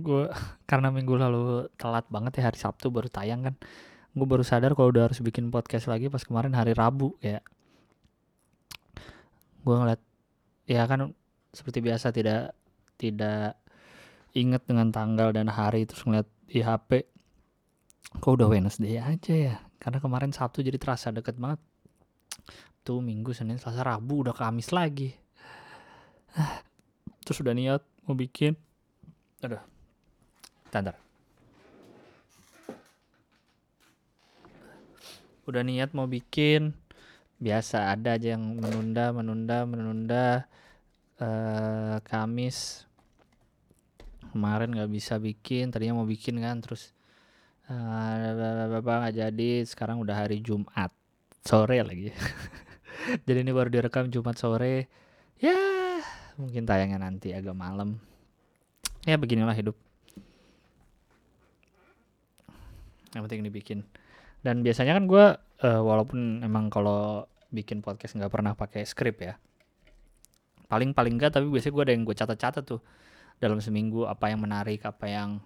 gue karena minggu lalu telat banget ya hari Sabtu baru tayang kan. Gue baru sadar kalau udah harus bikin podcast lagi pas kemarin hari Rabu kayak. Gue ngeliat ya kan seperti biasa tidak tidak inget dengan tanggal dan hari terus ngeliat di HP kok udah Wednesday aja ya? Karena kemarin Sabtu jadi terasa deket banget. Tuh Minggu Senin Selasa Rabu udah Kamis lagi. Terus udah niat mau bikin. Aduh Tandar. udah niat mau bikin? Biasa ada aja yang menunda menunda menunda. Eh Kamis kemarin nggak bisa bikin tadinya mau bikin kan terus bapak nggak jadi. Sekarang udah hari Jumat sore lagi. Jadi ini baru direkam Jumat sore. Ya mungkin tayangnya nanti agak malam. Ya beginilah hidup yang penting dibikin. Dan biasanya kan gue uh, walaupun emang kalau bikin podcast nggak pernah pakai skrip ya paling paling enggak tapi biasanya gue ada yang gue catat-catat tuh dalam seminggu apa yang menarik apa yang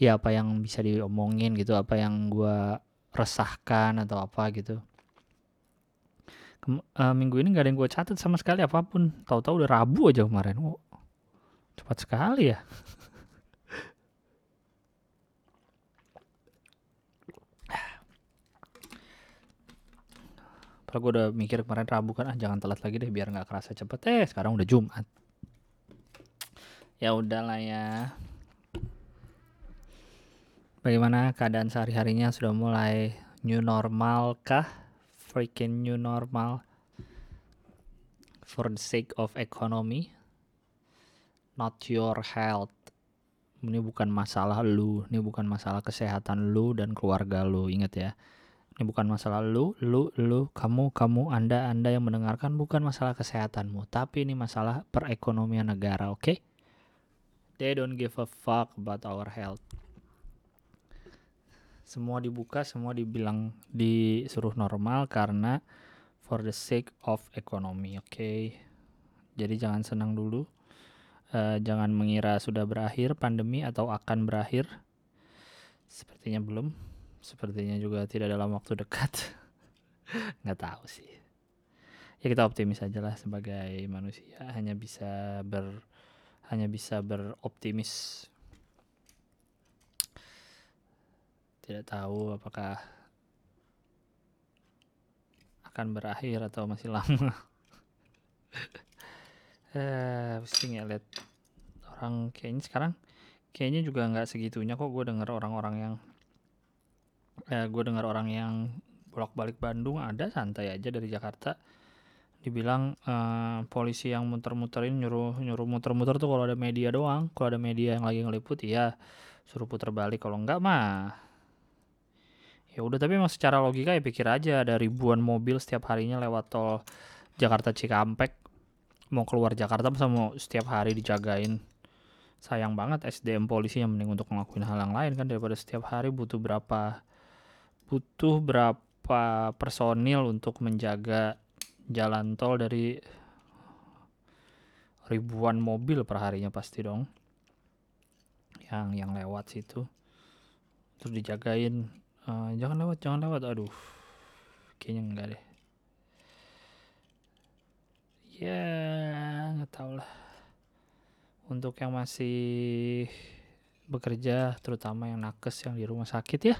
ya apa yang bisa diomongin gitu apa yang gue resahkan atau apa gitu. Kem uh, minggu ini nggak ada yang gue catat sama sekali apa pun. Tahu-tahu udah rabu aja kemarin. Oh, cepat sekali ya Padahal gue udah mikir kemarin Rabu kan ah jangan telat lagi deh biar nggak kerasa cepet eh sekarang udah Jumat. Ya udahlah ya. Bagaimana keadaan sehari-harinya sudah mulai new normal kah? Freaking new normal. For the sake of economy. Not your health. Ini bukan masalah lu, ini bukan masalah kesehatan lu dan keluarga lu, inget ya ini bukan masalah lu, lu, lu, kamu, kamu, anda, anda yang mendengarkan bukan masalah kesehatanmu, tapi ini masalah perekonomian negara, oke? Okay? They don't give a fuck about our health. Semua dibuka, semua dibilang disuruh normal karena for the sake of economy, oke? Okay? Jadi jangan senang dulu, uh, jangan mengira sudah berakhir pandemi atau akan berakhir. Sepertinya belum sepertinya juga tidak dalam waktu dekat. Nggak tahu sih. Ya kita optimis aja lah sebagai manusia. Hanya bisa ber hanya bisa beroptimis. Tidak tahu apakah akan berakhir atau masih lama. Eh pusing ya lihat orang. Kayaknya sekarang kayaknya juga nggak segitunya kok gue denger orang-orang yang eh, gue dengar orang yang bolak-balik Bandung ada santai aja dari Jakarta. Dibilang uh, polisi yang muter-muterin nyuruh nyuruh muter-muter tuh kalau ada media doang. Kalau ada media yang lagi ngeliput ya suruh puter balik kalau enggak mah ya udah. Tapi emang secara logika ya pikir aja ada ribuan mobil setiap harinya lewat tol Jakarta Cikampek. Mau keluar Jakarta masa mau setiap hari dijagain? Sayang banget SDM polisi yang mending untuk ngelakuin hal yang lain kan daripada setiap hari butuh berapa butuh berapa personil untuk menjaga jalan tol dari ribuan mobil per harinya pasti dong. Yang yang lewat situ. Terus dijagain. Uh, jangan lewat jangan lewat. Aduh kayaknya enggak deh. Ya nggak tahu lah. Untuk yang masih bekerja terutama yang nakes yang di rumah sakit ya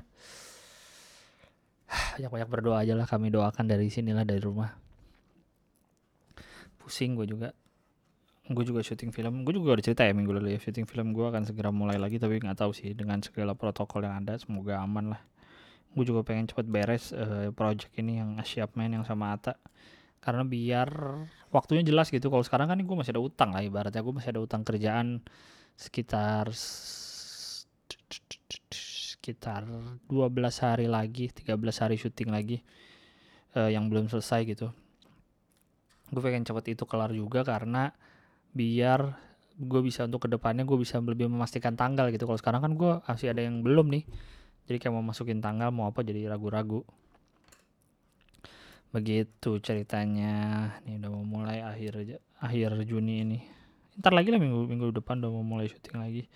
banyak-banyak berdoa aja lah. Kami doakan dari sinilah dari rumah. Pusing gue juga. Gue juga syuting film. Gue juga udah cerita ya minggu lalu ya syuting film gue akan segera mulai lagi tapi nggak tahu sih. Dengan segala protokol yang ada semoga aman lah. Gue juga pengen cepet beres uh, project ini yang siap main yang sama Ata karena biar waktunya jelas gitu. Kalau sekarang kan gue masih ada utang lah ibaratnya. Gue masih ada utang kerjaan sekitar sekitar 12 hari lagi 13 hari syuting lagi uh, yang belum selesai gitu. Gue pengen cepet itu kelar juga karena biar gue bisa untuk ke depannya gue bisa lebih memastikan tanggal gitu. Kalau sekarang kan gue masih ada yang belum nih jadi kayak mau masukin tanggal mau apa jadi ragu-ragu. Begitu ceritanya. Nih udah mau mulai akhir akhir Juni ini. Ntar lagi lah minggu minggu depan udah mau mulai syuting lagi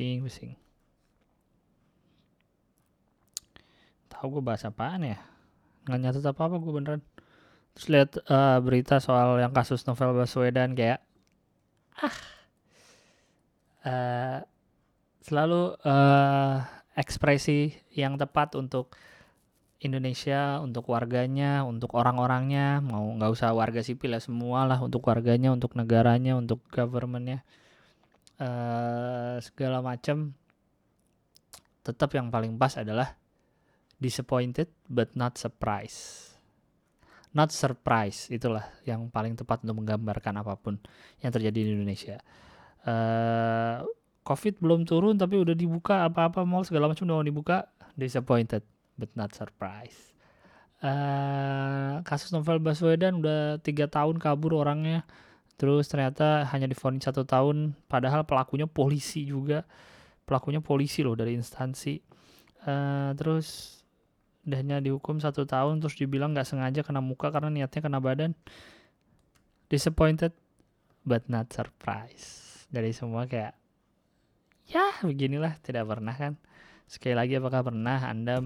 pusing pusing tahu gue bahas apaan ya? Nggak nyatet apa apa gue beneran. Terus lihat uh, berita soal yang kasus novel Baswedan kayak ah uh, selalu uh, ekspresi yang tepat untuk Indonesia, untuk warganya, untuk orang-orangnya, mau nggak usah warga sipil ya semua lah, untuk warganya, untuk negaranya, untuk governmentnya, uh, segala macam. Tetap yang paling pas adalah disappointed but not surprised. Not surprise itulah yang paling tepat untuk menggambarkan apa pun yang terjadi di Indonesia. Uh, Covid belum turun tapi udah dibuka apa-apa mall segala macam udah mau dibuka disappointed but not surprised. Uh, kasus novel Baswedan udah tiga tahun kabur orangnya terus ternyata hanya difonis satu tahun padahal pelakunya polisi juga. Pelakunya polisi loh dari instansi. Uh, terus hanya dihukum satu tahun terus dibilang nggak sengaja kena muka karena niatnya kena badan. Disappointed but not surprised. Dari semua kayak ya beginilah tidak pernah kan? Sekali lagi apakah pernah anda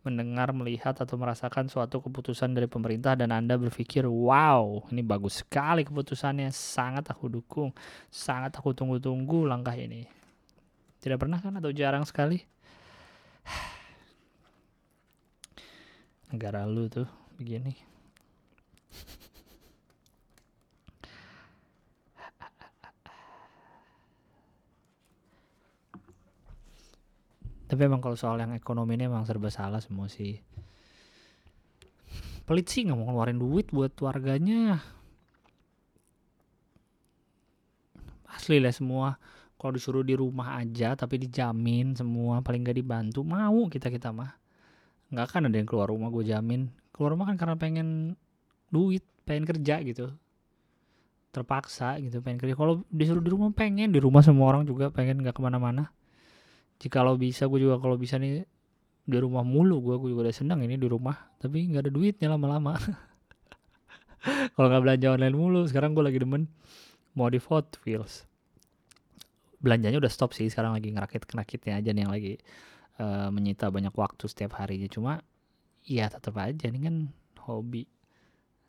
mendengar, melihat atau merasakan suatu keputusan dari pemerintah dan Anda berpikir, "Wow, ini bagus sekali keputusannya, sangat aku dukung, sangat aku tunggu-tunggu langkah ini." Tidak pernah kan atau jarang sekali? Negara lu tuh begini. Tapi emang kalau soal yang ekonomi ini emang serba salah semua sih. Pelit sih nggak mau ngeluarin duit buat warganya. Asli lah semua. Kalau disuruh di rumah aja tapi dijamin semua paling gak dibantu mau kita kita mah. Nggak akan ada yang keluar rumah gue jamin. Keluar rumah kan karena pengen duit pengen kerja gitu. Terpaksa gitu pengen kerja. Kalau disuruh di rumah pengen. Di rumah semua orang juga pengen nggak ke mana-mana jika lo bisa gue juga kalau bisa nih di rumah mulu gue gue juga udah senang ini di rumah. Tapi nggak ada duitnya lama-lama. Kalau nggak belanja online mulu sekarang gue lagi demen mau di Hot Wheels belanjanya udah stop sih sekarang lagi ngerakit kenakitnya aja nih yang lagi uh, menyita banyak waktu setiap harinya. Cuma ya tetap aja ini kan hobi.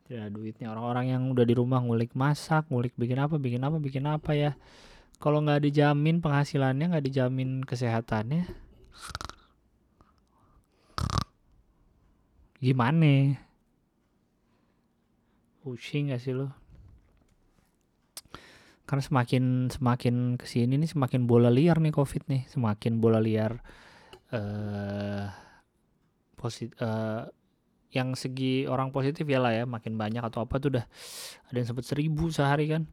Tidak ada duitnya orang-orang yang udah di rumah ngulik masak ngulik bikin apa bikin apa bikin apa ya kalau nggak dijamin penghasilannya nggak dijamin kesehatannya gimana pusing gak sih lo karena semakin semakin ke sini nih semakin bola liar nih covid nih. Semakin bola liar uh, posit uh, yang segi orang positif ya lah ya makin banyak atau apa tuh udah ada yang sempat seribu sehari kan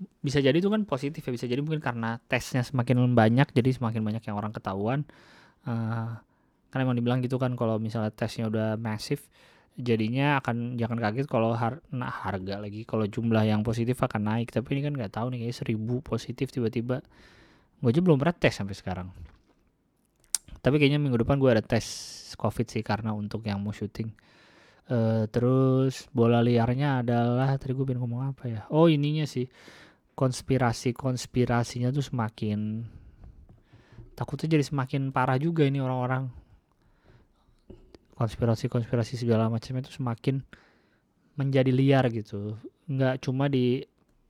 bisa jadi itu kan positif ya bisa jadi mungkin karena tesnya semakin banyak jadi semakin banyak yang orang ketahuan. Uh, karena emang dibilang gitu kan kalau misalnya tesnya udah masif jadinya akan jangan kaget kalau har nah, harga lagi kalau jumlah yang positif akan naik. Tapi ini kan nggak tahu nih kayak seribu positif tiba-tiba. Gue aja belum pernah tes sampai sekarang. Tapi kayaknya minggu depan gue ada tes covid sih karena untuk yang mau syuting. Uh, terus bola liarnya adalah tadi gue pengen ngomong apa ya? Oh ininya sih konspirasi-konspirasinya tuh semakin takutnya jadi semakin parah juga ini orang-orang. Konspirasi-konspirasi segala macam itu semakin menjadi liar gitu. Nggak cuma di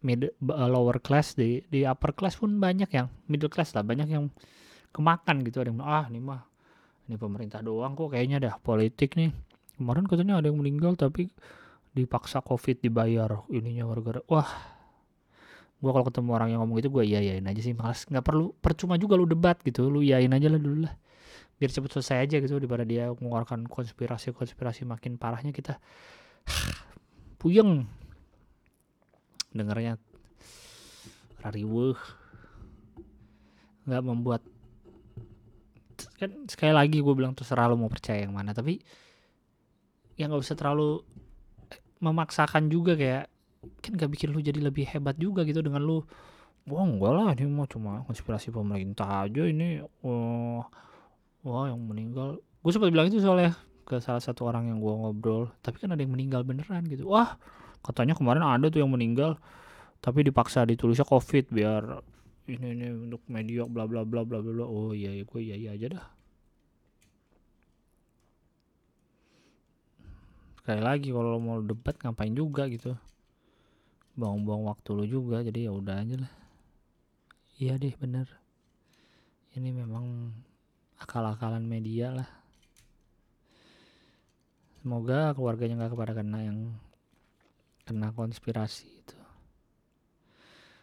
mid lower class di di upper class pun banyak yang middle class lah banyak yang kemakan gitu. Ada yang ah ini mah ini pemerintah doang kok kayaknya dah politik nih. Kemarin katanya ada yang meninggal tapi dipaksa covid dibayar ininya gara-gara wah gue kalau ketemu orang yang ngomong gitu gue iya iyain aja sih malas nggak perlu percuma juga lu debat gitu lu iyain aja lah dulu lah. Biar cepet selesai aja gitu daripada dia mengeluarkan konspirasi konspirasi makin parahnya kita. Puyeng. Dengarnya rariweh nggak membuat. Kan sekali lagi gue bilang tuh selalu mau percaya yang mana tapi ya nggak usah terlalu memaksakan juga kayak kan gak bikin lu jadi lebih hebat juga gitu dengan lu. Wah enggak lah ini mau cuma konspirasi pemerintah aja ini. Wah wah yang meninggal. Gue sempat bilang itu soalnya ke salah satu orang yang gue ngobrol. Tapi kan ada yang meninggal beneran gitu. Wah katanya kemarin ada tuh yang meninggal tapi dipaksa ditulisnya covid biar ini ini untuk media bla bla bla bla bla oh iya iya gue iya iya aja dah. Sekali lagi kalau mau debat ngapain juga gitu buang-buang waktu lu juga jadi ya udah aja lah. Iya deh bener. Ini memang akal-akalan media lah. Semoga keluarganya nggak kepada kena yang kena konspirasi itu.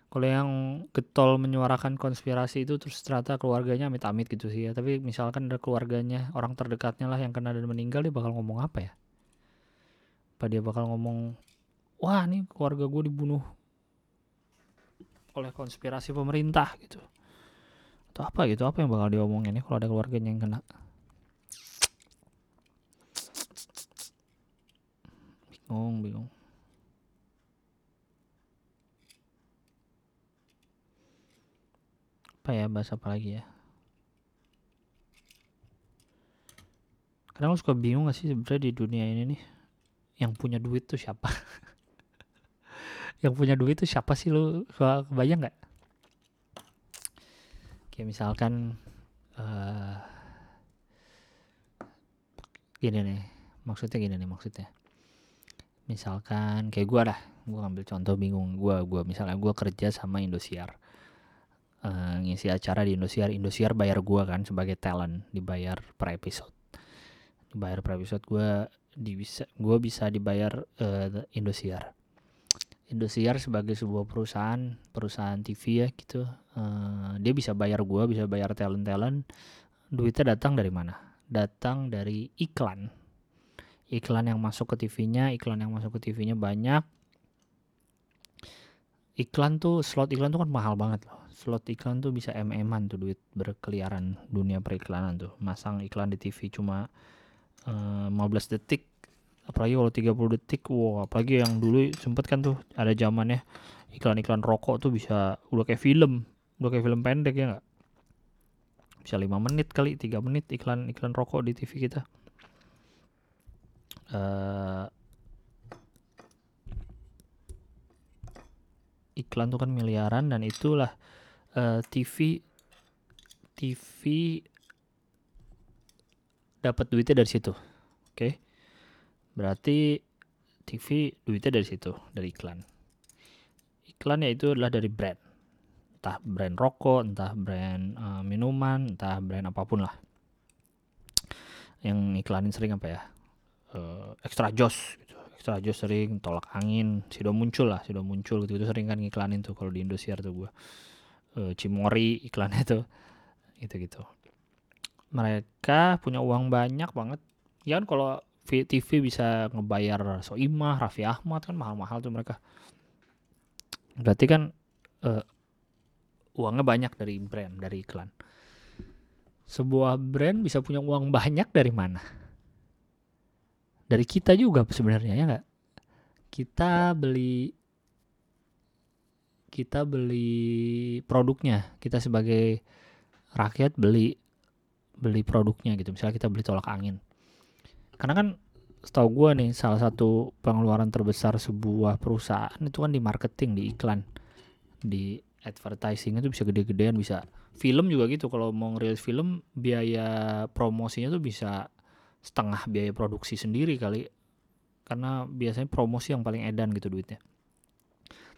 Kalau yang getol menyuarakan konspirasi itu terus ternyata keluarganya amit-amit gitu sih ya. Tapi misalkan ada keluarganya orang terdekatnya lah yang kena dan meninggal dia bakal ngomong apa ya? Apa dia bakal ngomong wah nih keluarga gue dibunuh oleh konspirasi pemerintah gitu. Atau apa gitu apa yang bakal diomongin ya kalau ada keluarganya yang kena? Bingung bingung. Apa ya bahasa apa lagi ya? Kadang lu suka bingung gak sih sebenarnya di dunia ini nih? Yang punya duit tuh siapa yang punya duit tuh siapa sih? Lu kebayang nggak? Kayak misalkan uh, gini nih maksudnya gini nih maksudnya. Misalkan kayak gue dah gue ambil contoh bingung gue gua misalnya gue kerja sama Indosiar. Uh, ngisi acara di Indosiar Indosiar bayar gue kan sebagai talent dibayar per episode. Dibayar per episode gue di bisa gue bisa dibayar uh, Indosiar Indosiar sebagai sebuah perusahaan perusahaan TV ya gitu. Uh, dia bisa bayar gue bisa bayar talent talent duitnya datang dari mana? Datang dari iklan. Iklan yang masuk ke TV-nya iklan yang masuk ke TV-nya banyak. Iklan tuh slot iklan tuh kan mahal banget loh. Slot iklan tuh bisa mm-an tuh duit berkeliaran dunia periklanan tuh. Masang iklan di TV cuma 15 eh, detik apalagi kalau 30 detik wow apalagi yang dulu sempet kan tuh ada zamannya iklan-iklan rokok tuh bisa udah kayak film udah kayak film pendek ya nggak bisa lima menit kali tiga menit iklan iklan rokok di TV kita uh, iklan tuh kan miliaran dan itulah uh, TV TV dapat duitnya dari situ. Oke. Okay? Berarti TV duitnya dari situ, dari iklan. Iklan ya itu adalah dari brand. Entah brand rokok, entah brand uh, minuman, entah brand apa pun lah. Yang iklanin sering apa ya? Uh, extra jos gitu. Extra jos sering tolak angin, sudah muncul lah, sudah muncul gitu. Itu sering kan ngiklanin tuh kalau di Indosiar tuh gua. Uh, Cimori iklannya tuh gitu-gitu mereka punya uang banyak banget ya kan kalau TV bisa ngebayar Soimah, Raffi Ahmad kan mahal-mahal tuh mereka. Berarti kan uh, uangnya banyak dari brand dari iklan. Sebuah brand bisa punya uang banyak dari mana? Dari kita juga sebenarnya ya nggak? Kita beli kita beli produknya. Kita sebagai rakyat beli beli produknya gitu. Misalnya kita beli tolak angin karena kan setahu gue nih salah satu pengeluaran terbesar sebuah perusahaan itu kan di marketing di iklan di advertising itu bisa gede-gedean bisa film juga gitu. Kalau mau ngerilis film biaya promosinya tuh bisa setengah biaya produksi sendiri kali. Karena biasanya promosi yang paling edan gitu duitnya.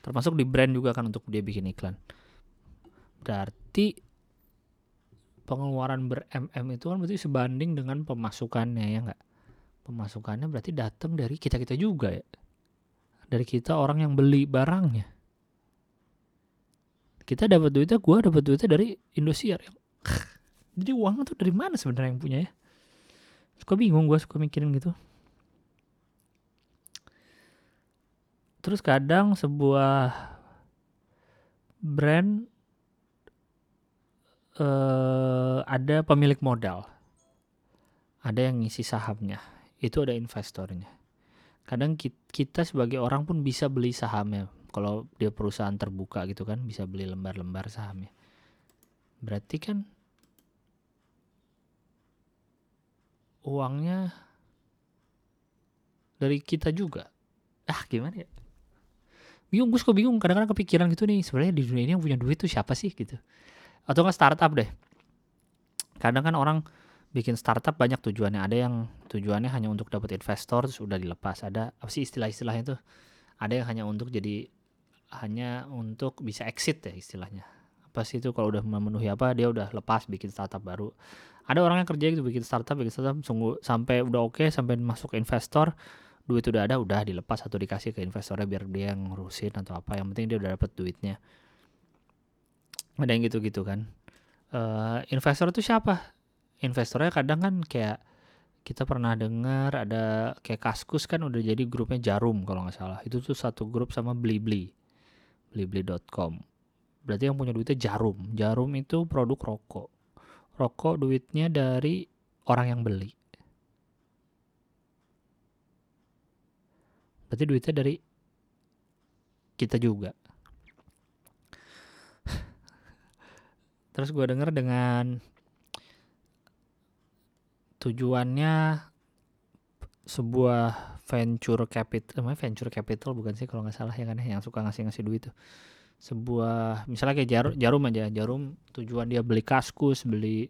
Termasuk di brand juga kan untuk dia bikin iklan. Berarti pengeluaran ber mm itu kan berarti sebanding dengan pemasukannya ya nggak pemasukannya berarti datang dari kita kita juga ya? Dari kita orang yang beli barangnya. Kita dapat duitnya gue dapat duitnya dari Indosiar. Jadi uang itu dari mana sebenarnya yang punya ya? Suka bingung gue suka mikirin gitu. Terus kadang sebuah brand uh, ada pemilik modal, ada yang ngisi sahamnya, itu ada investornya. Kadang kita sebagai orang pun bisa beli sahamnya. Kalau dia perusahaan terbuka gitu kan, bisa beli lembar-lembar sahamnya. Berarti kan uangnya dari kita juga ah gimana ya bingung gue suka bingung kadang-kadang kepikiran gitu nih sebenarnya di dunia ini yang punya duit tuh siapa sih gitu atau nggak startup deh kadang kan orang bikin startup banyak tujuannya. Ada yang tujuannya hanya untuk dapat investor terus udah dilepas. Ada apa sih istilah-istilahnya tuh? Ada yang hanya untuk jadi hanya untuk bisa exit ya istilahnya. Apa sih itu kalau udah memenuhi apa dia udah lepas bikin startup baru. Ada orang yang kerja gitu bikin startup bikin startup sungguh sampai udah oke okay, sampai masuk investor duit udah ada udah dilepas atau dikasih ke investornya biar dia yang ngurusin atau apa. Yang penting dia udah dapat duitnya. Ada yang gitu-gitu kan. Uh, investor itu siapa investornya kadang kan kayak kita pernah dengar ada kayak Kaskus kan udah jadi grupnya Jarum kalau nggak salah. Itu tuh satu grup sama Blibli blibli.com berarti yang punya duitnya Jarum. Jarum itu produk rokok. Rokok duitnya dari orang yang beli. Berarti duitnya dari kita juga. Terus gue denger dengan tujuannya sebuah venture capital, namanya venture capital bukan sih kalau nggak salah ya kan ya, yang suka ngasih-ngasih duit tuh. Sebuah misalnya kayak jarum, jarum aja, jarum tujuan dia beli kaskus, beli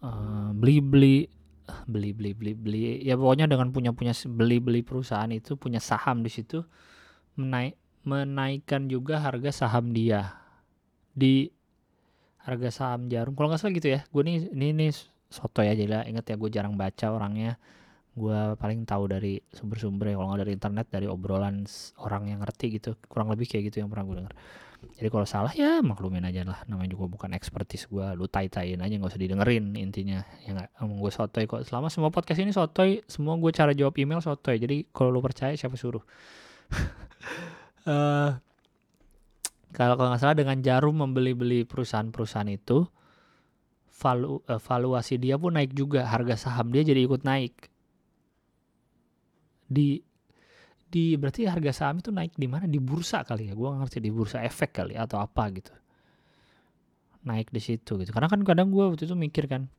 uh, beli beli beli beli beli. Beli ya pokoknya dengan punya punya beli beli perusahaan itu punya saham di situ menaik menaikkan juga harga saham dia. Di harga saham jarum kalau nggak salah gitu ya. Gue nih ini nih soto ya jadi inget ya gue jarang baca orangnya. Gue paling tahu dari sumber-sumber ya kalau nggak dari internet dari obrolan orang yang ngerti gitu. Kurang lebih kayak gitu yang pernah gue dengar jadi kalau salah ya maklumin aja lah. Namanya juga bukan ekspertis gue lu tai taiin aja nggak usah didengerin intinya. Ya nggak gue sotoy kok. Selama semua podcast ini sotoy semua gue cara jawab email sotoy. Jadi kalau lu percaya siapa suruh? Uh, kalau nggak salah dengan jarum membeli-beli perusahaan-perusahaan itu valu, uh, valuasi dia pun naik juga. Harga saham dia jadi ikut naik. Di di berarti harga saham itu naik di mana? Di bursa kali ya? Gue ngerti di bursa efek kali atau apa gitu. Naik di situ gitu. Karena kan kadang gue waktu itu mikir kan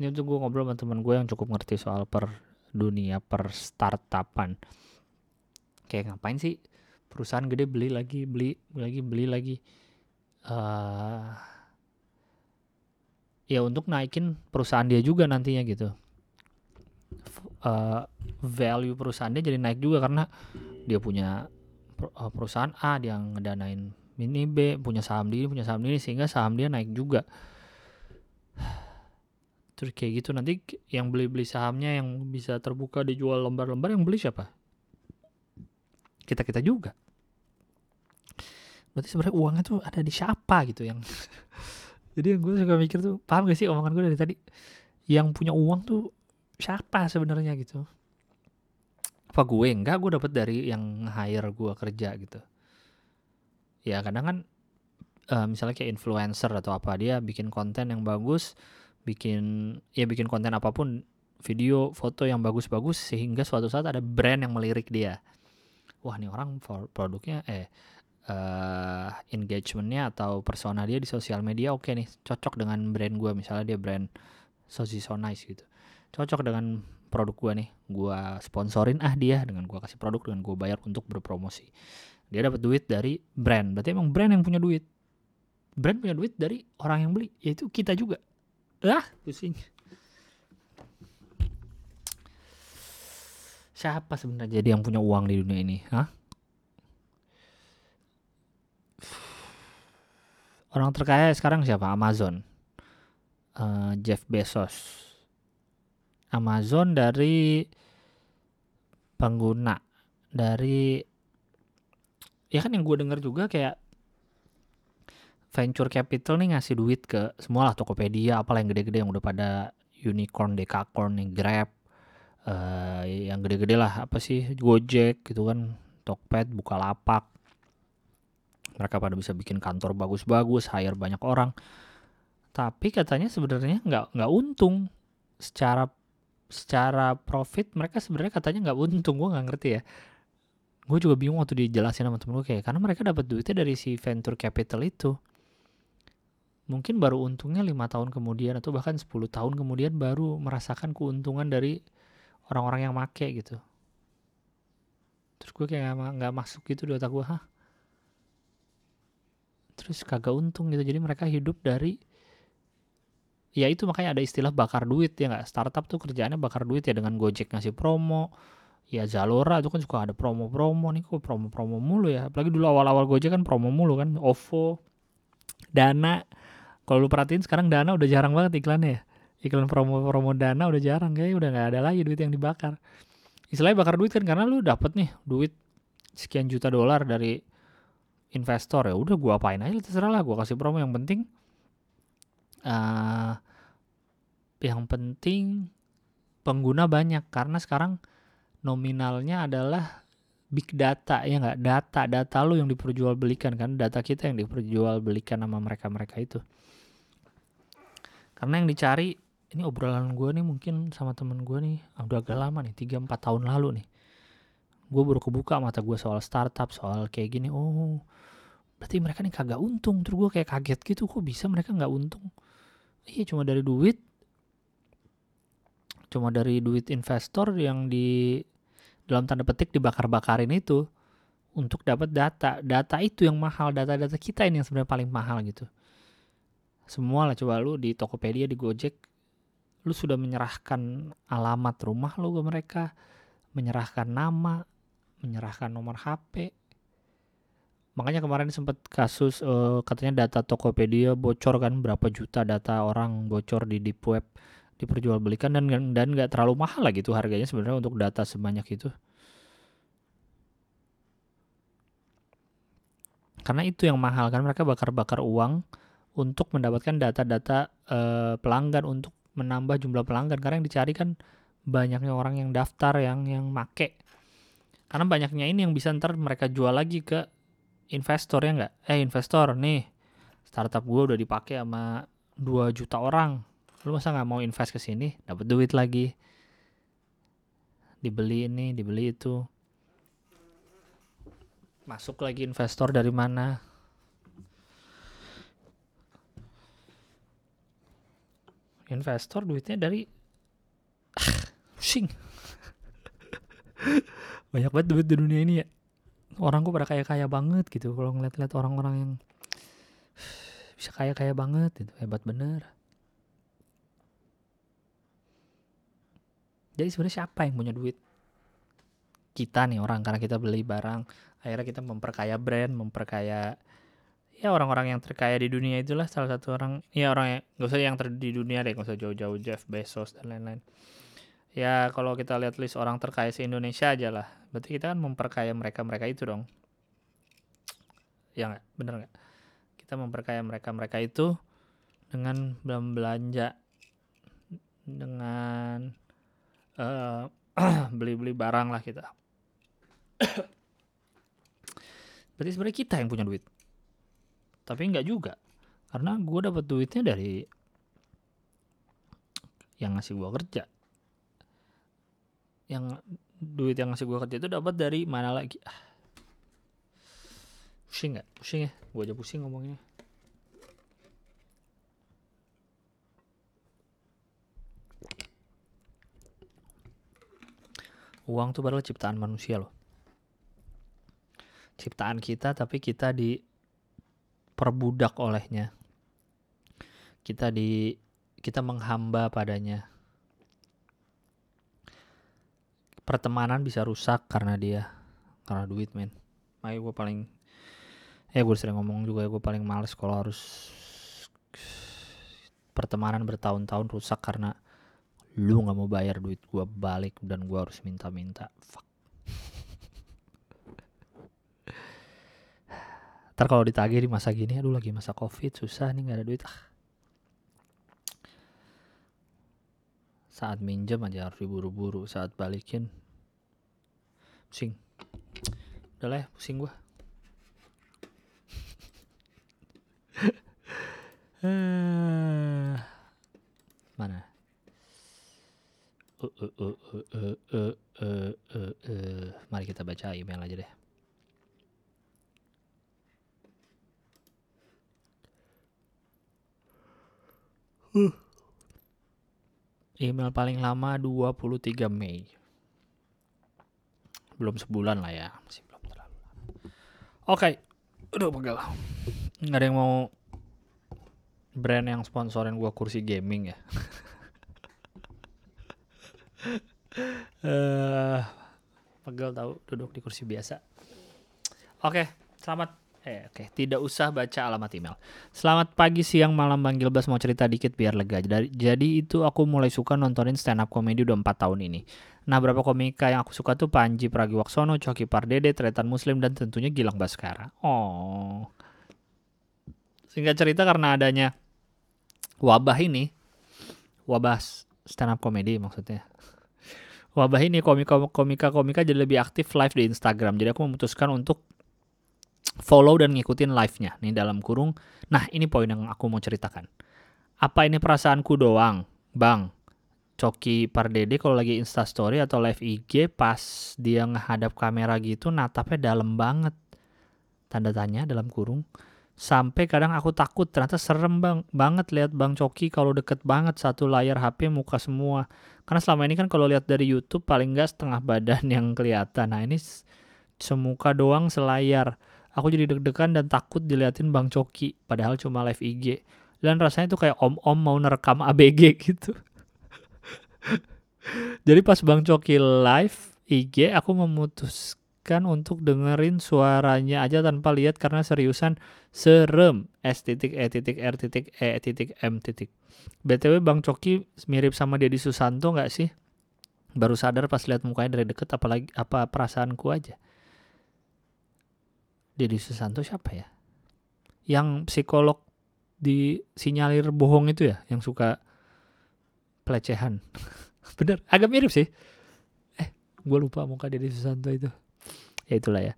ini tuh gue ngobrol sama teman gue yang cukup ngerti soal per dunia per startupan. Kayak ngapain sih perusahaan gede beli lagi beli lagi beli lagi? Uh, ya untuk naikin perusahaan dia juga nantinya gitu. Uh, value perusahaan dia jadi naik juga karena dia punya eh, perusahaan A dia ngedanain ini B punya saham di ini punya saham di ini sehingga saham dia naik juga. Terus kayak gitu nanti yang beli-beli sahamnya yang bisa terbuka dijual lembar-lembar yang beli siapa? Kita kita juga. Berarti sebenarnya uangnya tuh ada di siapa gitu yang jadi gue suka mikir tuh paham gak sih omongan gue dari tadi? Yang punya uang tuh siapa sebenarnya gitu? Apa gue? Enggak gue dapet dari yang hire gue kerja gitu. Ya kadang kan uh, misalnya kayak influencer atau apa dia bikin konten yang bagus bikin ya bikin konten apa pun video foto yang bagus-bagus sehingga suatu saat ada brand yang melirik dia. Wah nih orang produknya eh uh, engagementnya atau persona dia di sosial media oke okay nih cocok dengan brand gue misalnya dia brand sosis so nice gitu. Cocok dengan produk gue nih. Gue sponsorin ah dia dengan gue kasih produk dengan gue bayar untuk berpromosi. Dia dapat duit dari brand. Berarti emang brand yang punya duit. Brand punya duit dari orang yang beli. Yaitu kita juga. Ah pusing. Siapa sebenarnya jadi yang punya uang di dunia ini? Hah orang terkaya sekarang siapa? Amazon. Uh, Jeff Bezos. Amazon dari pengguna dari ya kan yang gue denger juga kayak venture capital nih ngasih duit ke semua lah Tokopedia apalah yang gede-gede yang udah pada unicorn, dekakorn nih Grab uh, yang gede-gede lah apa sih? Gojek gitu kan Tokped, Bukalapak mereka pada bisa bikin kantor bagus-bagus, hire banyak orang. Tapi katanya sebenarnya nggak nggak untung. Secara secara profit mereka sebenarnya katanya nggak untung. Gue nggak ngerti ya. Gue juga bingung waktu dijelasin sama temen gue kayak karena mereka dapat duitnya dari si venture capital itu. Mungkin baru untungnya lima tahun kemudian atau bahkan 10 tahun kemudian baru merasakan keuntungan dari orang-orang yang make gitu. Terus gue kayak nggak masuk gitu di otak gue hah terus kagak untung gitu. Jadi mereka hidup dari ya itu makanya ada istilah bakar duit ya nggak? Startup tuh kerjaannya bakar duit ya dengan Gojek ngasih promo ya Zalora itu kan suka ada promo-promo nih kok promo-promo mulu ya. Apalagi dulu awal-awal Gojek kan promo mulu kan OVO Dana. Kalau lu perhatiin sekarang Dana udah jarang banget iklannya ya. Iklan promo-promo Dana udah jarang kayak udah nggak ada lagi duit yang dibakar. Istilahnya bakar duit kan karena lu dapet nih duit sekian juta dolar dari investor ya udah gua apain aja terserah lah gua kasih promo. Yang penting uh, yang penting pengguna banyak. Karena sekarang nominalnya adalah big data ya nggak? Data data lu yang diperjualbelikan kan? Data kita yang diperjualbelikan sama mereka mereka itu. Karena yang dicari ini obrolan gue nih mungkin sama temen gue nih ah, udah agak lama nih 3-4 tahun lalu nih. Gue baru kebuka mata gue soal startup soal kayak gini. Oh berarti mereka nih kagak untung. Terus gue kayak kaget gitu kok bisa mereka nggak untung? Iya cuma dari duit. Cuma dari duit investor yang di dalam tanda petik dibakar-bakarin itu untuk dapat data. Data itu yang mahal data-data kita ini yang sebenarnya paling mahal gitu. Semua lah coba lu di Tokopedia di Gojek lu sudah menyerahkan alamat rumah lu ke mereka menyerahkan nama menyerahkan nomor HP makanya kemarin sempat kasus uh, katanya data Tokopedia bocor kan berapa juta data orang bocor di deep web diperjualbelikan dan dan nggak terlalu mahal lah gitu harganya sebenarnya untuk data sebanyak itu. Karena itu yang mahal kan mereka bakar-bakar uang untuk mendapatkan data-data uh, pelanggan untuk menambah jumlah pelanggan. Karena yang dicari kan banyaknya orang yang daftar yang yang make. Karena banyaknya ini yang bisa ntar mereka jual lagi ke investor ya nggak? Eh investor nih. Startup gue udah dipakai sama 2 juta orang. Lu masa nggak mau invest ke sini? Dapat duit lagi. Dibeli ini dibeli itu. Masuk lagi investor dari mana? Investor duitnya dari pusing banyak banget duit di dunia ini ya orang kok pada kaya kaya banget gitu. Kalau ngeliat-liat orang-orang yang bisa kaya kaya banget itu hebat bener. Jadi sebenarnya siapa yang punya duit? Kita nih orang karena kita beli barang akhirnya kita memperkaya brand memperkaya ya orang-orang yang terkaya di dunia itulah salah satu orang ya orang yang gak usah yang ter di dunia deh gak usah jauh-jauh Jeff Bezos dan lain-lain ya kalau kita lihat list orang terkaya se Indonesia aja lah. Berarti kita kan memperkaya mereka mereka itu dong. Ya nggak? Bener nggak? Kita memperkaya mereka mereka itu dengan belanja dengan uh, beli-beli barang lah kita. Berarti sebenarnya kita yang punya duit. Tapi nggak juga. Karena gue dapat duitnya dari yang ngasih gue kerja yang duit yang ngasih gue kerja itu dapat dari mana lagi? Ah. pusing nggak? Pusing ya? Gue aja pusing ngomongnya. Uang tuh padahal ciptaan manusia loh. Ciptaan kita tapi kita diperbudak olehnya. Kita di kita menghamba padanya pertemanan bisa rusak karena dia karena duit men. Makanya gue paling ya gue sering ngomong juga gue paling males kalau harus pertemanan bertahun-tahun rusak karena lu nggak mau bayar duit gue balik dan gue harus minta-minta. Fuck. Ntar kalau ditagih di masa gini aduh lagi masa covid susah nih nggak ada duit. Ah saat minjem aja harus diburu-buru saat balikin pusing udah lah ya pusing gua mana uh, uh, uh, uh, uh, uh, uh, uh, uh. mari kita baca email aja deh uh. Email paling lama 23 Mei. belum sebulan lah ya masih belum terlalu oke udah pegel. Nggak ada yang mau brand yang sponsorin gua kursi gaming ya? Eh pegel tahu duduk di kursi biasa. Oke selamat Eh, oke, tidak usah baca alamat email. Selamat pagi, siang, malam, Bang Gilbas mau cerita dikit biar lega. Jadi, jadi itu aku mulai suka nontonin stand up comedy udah 4 tahun ini. Nah, berapa komika yang aku suka tuh Panji Pragiwaksono, Coki Pardede, Tretan Muslim, dan tentunya Gilang Baskara. Oh. Singkat cerita karena adanya wabah ini, wabah stand up comedy maksudnya. Wabah ini komika-komika jadi lebih aktif live di Instagram. Jadi aku memutuskan untuk follow dan ngikutin live-nya nih dalam kurung. Nah, ini poin yang aku mau ceritakan. Apa ini perasaanku doang? Bang, Coki Pardede kalau lagi Insta Story atau live IG pas dia ngehadap kamera gitu natapnya dalam banget. Tanda tanya dalam kurung. Sampai kadang aku takut ternyata serem bang banget lihat Bang Coki kalau deket banget satu layar HP muka semua. Karena selama ini kan kalau lihat dari YouTube paling enggak setengah badan yang kelihatan. Nah ini semuka doang selayar Aku jadi deg-degan dan takut diliatin Bang Coki, padahal cuma live IG. Dan rasanya tuh kayak om-om mau nerekam ABG gitu. jadi pas Bang Coki live IG, aku memutuskan untuk dengerin suaranya aja tanpa lihat karena seriusan serem. S titik E titik R titik E titik M titik. BTW Bang Coki mirip sama Deddy Susanto nggak sih? Baru sadar pas lihat mukanya dari deket apalagi apa perasaanku aja. Deddy Susanto siapa ya? Yang psikolog di sinyalir bohong itu ya, yang suka pelecehan. Bener, agak mirip sih. Eh, gue lupa muka Deddy Susanto itu. Ya itulah ya.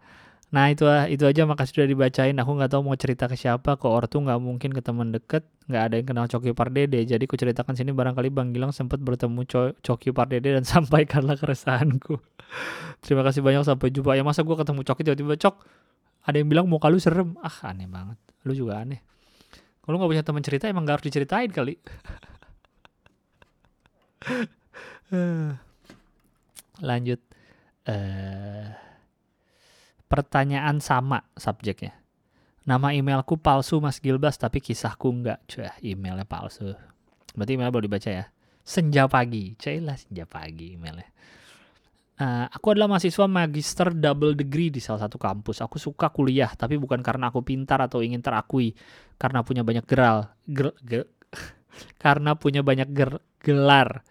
Nah itu itu aja makasih sudah dibacain. Aku nggak tahu mau cerita ke siapa. Ke ortu nggak mungkin ke teman deket. Nggak ada yang kenal Coki Pardede. Jadi ku ceritakan sini barangkali Bang Gilang sempat bertemu Co Coki Pardede dan sampaikanlah keresahanku. Terima kasih banyak sampai jumpa. Ya masa gue ketemu Coki tiba-tiba Cok ada yang bilang muka lu serem. Ah aneh banget. Lu juga aneh. Kalau nggak punya teman cerita emang gak harus diceritain kali. Lanjut. Uh, pertanyaan sama subjeknya. Nama emailku palsu Mas Gilbas tapi kisahku enggak cuy emailnya palsu. Berarti email baru dibaca ya? Senja pagi. Lah senja pagi emailnya Uh, aku adalah mahasiswa magister double degree di salah satu kampus. Aku suka kuliah, tapi bukan karena aku pintar atau ingin terakui, karena punya banyak geral, ger, ger, karena punya banyak ger, gelar.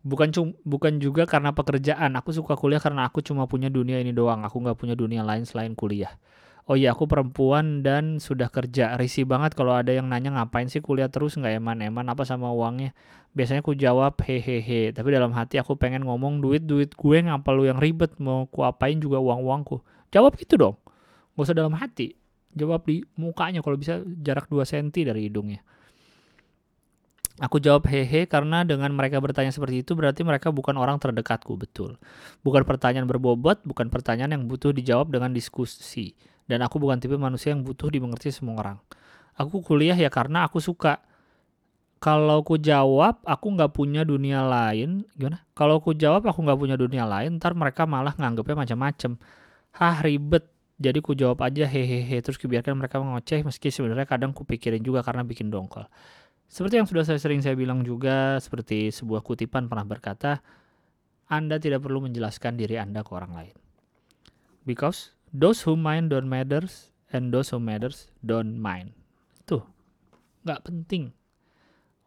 Bukan cum, bukan juga karena pekerjaan. Aku suka kuliah karena aku cuma punya dunia ini doang. Aku nggak punya dunia lain selain kuliah. Oh iya, aku perempuan dan sudah kerja. Risih banget kalau ada yang nanya ngapain sih kuliah terus nggak eman-eman apa sama uangnya. Biasanya aku jawab hehehe, tapi dalam hati aku pengen ngomong duit-duit gue ngapa lu yang ribet mau ku apain juga uang-uangku. Jawab gitu dong. Gak usah dalam hati. Jawab di mukanya kalau bisa jarak 2 cm dari hidungnya. Aku jawab hehe karena dengan mereka bertanya seperti itu berarti mereka bukan orang terdekatku, betul. Bukan pertanyaan berbobot, bukan pertanyaan yang butuh dijawab dengan diskusi. Dan aku bukan tipe manusia yang butuh dimengerti semua orang. Aku kuliah ya karena aku suka. Kalau aku jawab, aku nggak punya dunia lain. Gimana? Kalau aku jawab, aku nggak punya dunia lain. Ntar mereka malah nganggapnya macam-macam. Hah ribet. Jadi ku jawab aja hehehe. Terus kubiarkan mereka mengoceh. Meski sebenarnya kadang kupikirin juga karena bikin dongkol. Seperti yang sudah saya sering saya bilang juga, seperti sebuah kutipan pernah berkata, Anda tidak perlu menjelaskan diri Anda ke orang lain. Because those who mind don't matters and those who matters don't mind. Tuh nggak penting.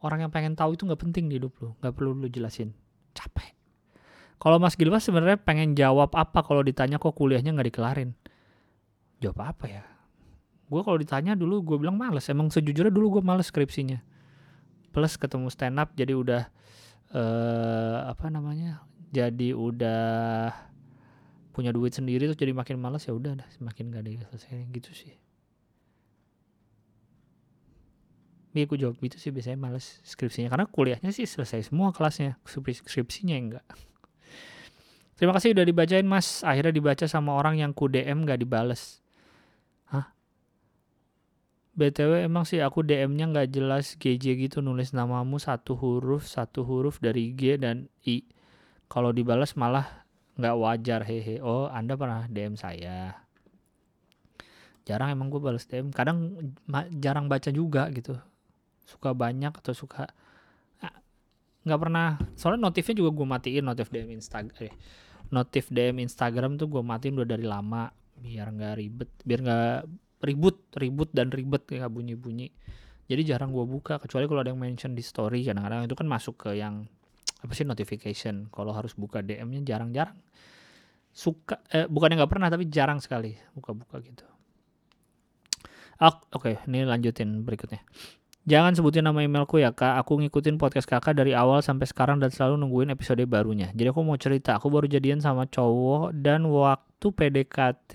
Orang yang pengen tahu itu nggak penting di hidup lu nggak perlu lu jelasin. Capek. Kalau Mas Gilbas sebenarnya pengen jawab apa kalau ditanya kok kuliahnya nggak dikelarin? Jawab apa ya? Gue kalau ditanya dulu gue bilang males. Emang sejujurnya dulu gue males skripsinya. Plus ketemu stand up jadi udah uh, apa namanya jadi udah punya duit sendiri tuh jadi makin malas ya udah dah semakin gak ada yang selesai. Gitu sih. Iya aku jawab gitu sih biasanya males skripsinya. Karena kuliahnya sih selesai semua kelasnya skripsinya enggak. Terima kasih udah dibacain mas. Akhirnya dibaca sama orang yang ku DM gak dibales. Hah? BTW emang sih aku DM-nya nggak jelas. GJ gitu nulis namamu satu huruf satu huruf dari G dan I. Kalau dibalas malah nggak wajar hehe. Oh anda pernah DM saya? Jarang emang gue balas DM kadang jarang baca juga gitu. Suka banyak atau suka nggak pernah. Soalnya notifnya juga gue matiin notif DM Instagram eh, notif DM Instagram tuh gue matiin udah dari lama biar nggak ribet biar nggak ribut ribut dan ribet kayak bunyi bunyi jadi jarang gue buka kecuali kalau ada yang mention di story kadang-kadang itu kan masuk ke yang apa sih notification kalau harus buka DM-nya jarang-jarang suka eh, bukannya nggak pernah tapi jarang sekali buka-buka gitu oke okay, ini lanjutin berikutnya Jangan sebutin nama emailku ya kak, aku ngikutin podcast kakak dari awal sampai sekarang dan selalu nungguin episode barunya. Jadi aku mau cerita, aku baru jadian sama cowok dan waktu PDKT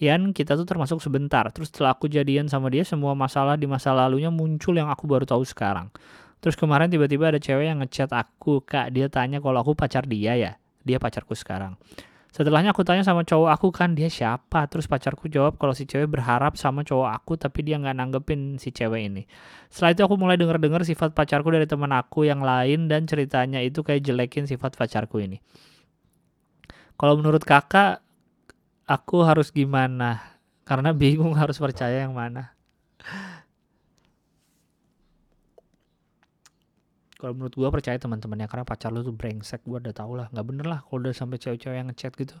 Yan kita tuh termasuk sebentar. Terus setelah aku jadian sama dia, semua masalah di masa lalunya muncul yang aku baru tahu sekarang. Terus kemarin tiba-tiba ada cewek yang ngechat aku, kak dia tanya kalau aku pacar dia ya. Dia pacarku sekarang. Setelahnya aku tanya sama cowok aku kan dia siapa. Terus pacarku jawab kalau si cewek berharap sama cowok aku tapi dia nggak nanggepin si cewek ini. Setelah itu aku mulai denger-dengar sifat pacarku dari teman aku yang lain dan ceritanya itu kayak jelekin sifat pacarku ini. Kalau menurut kakak, aku harus gimana? Karena bingung harus percaya yang mana. Kalau menurut gue percaya teman-temannya karena pacar lu tuh brengsek gue udah tau lah. Nggak bener lah kalau udah sampai cewek-cewek yang ngechat gitu.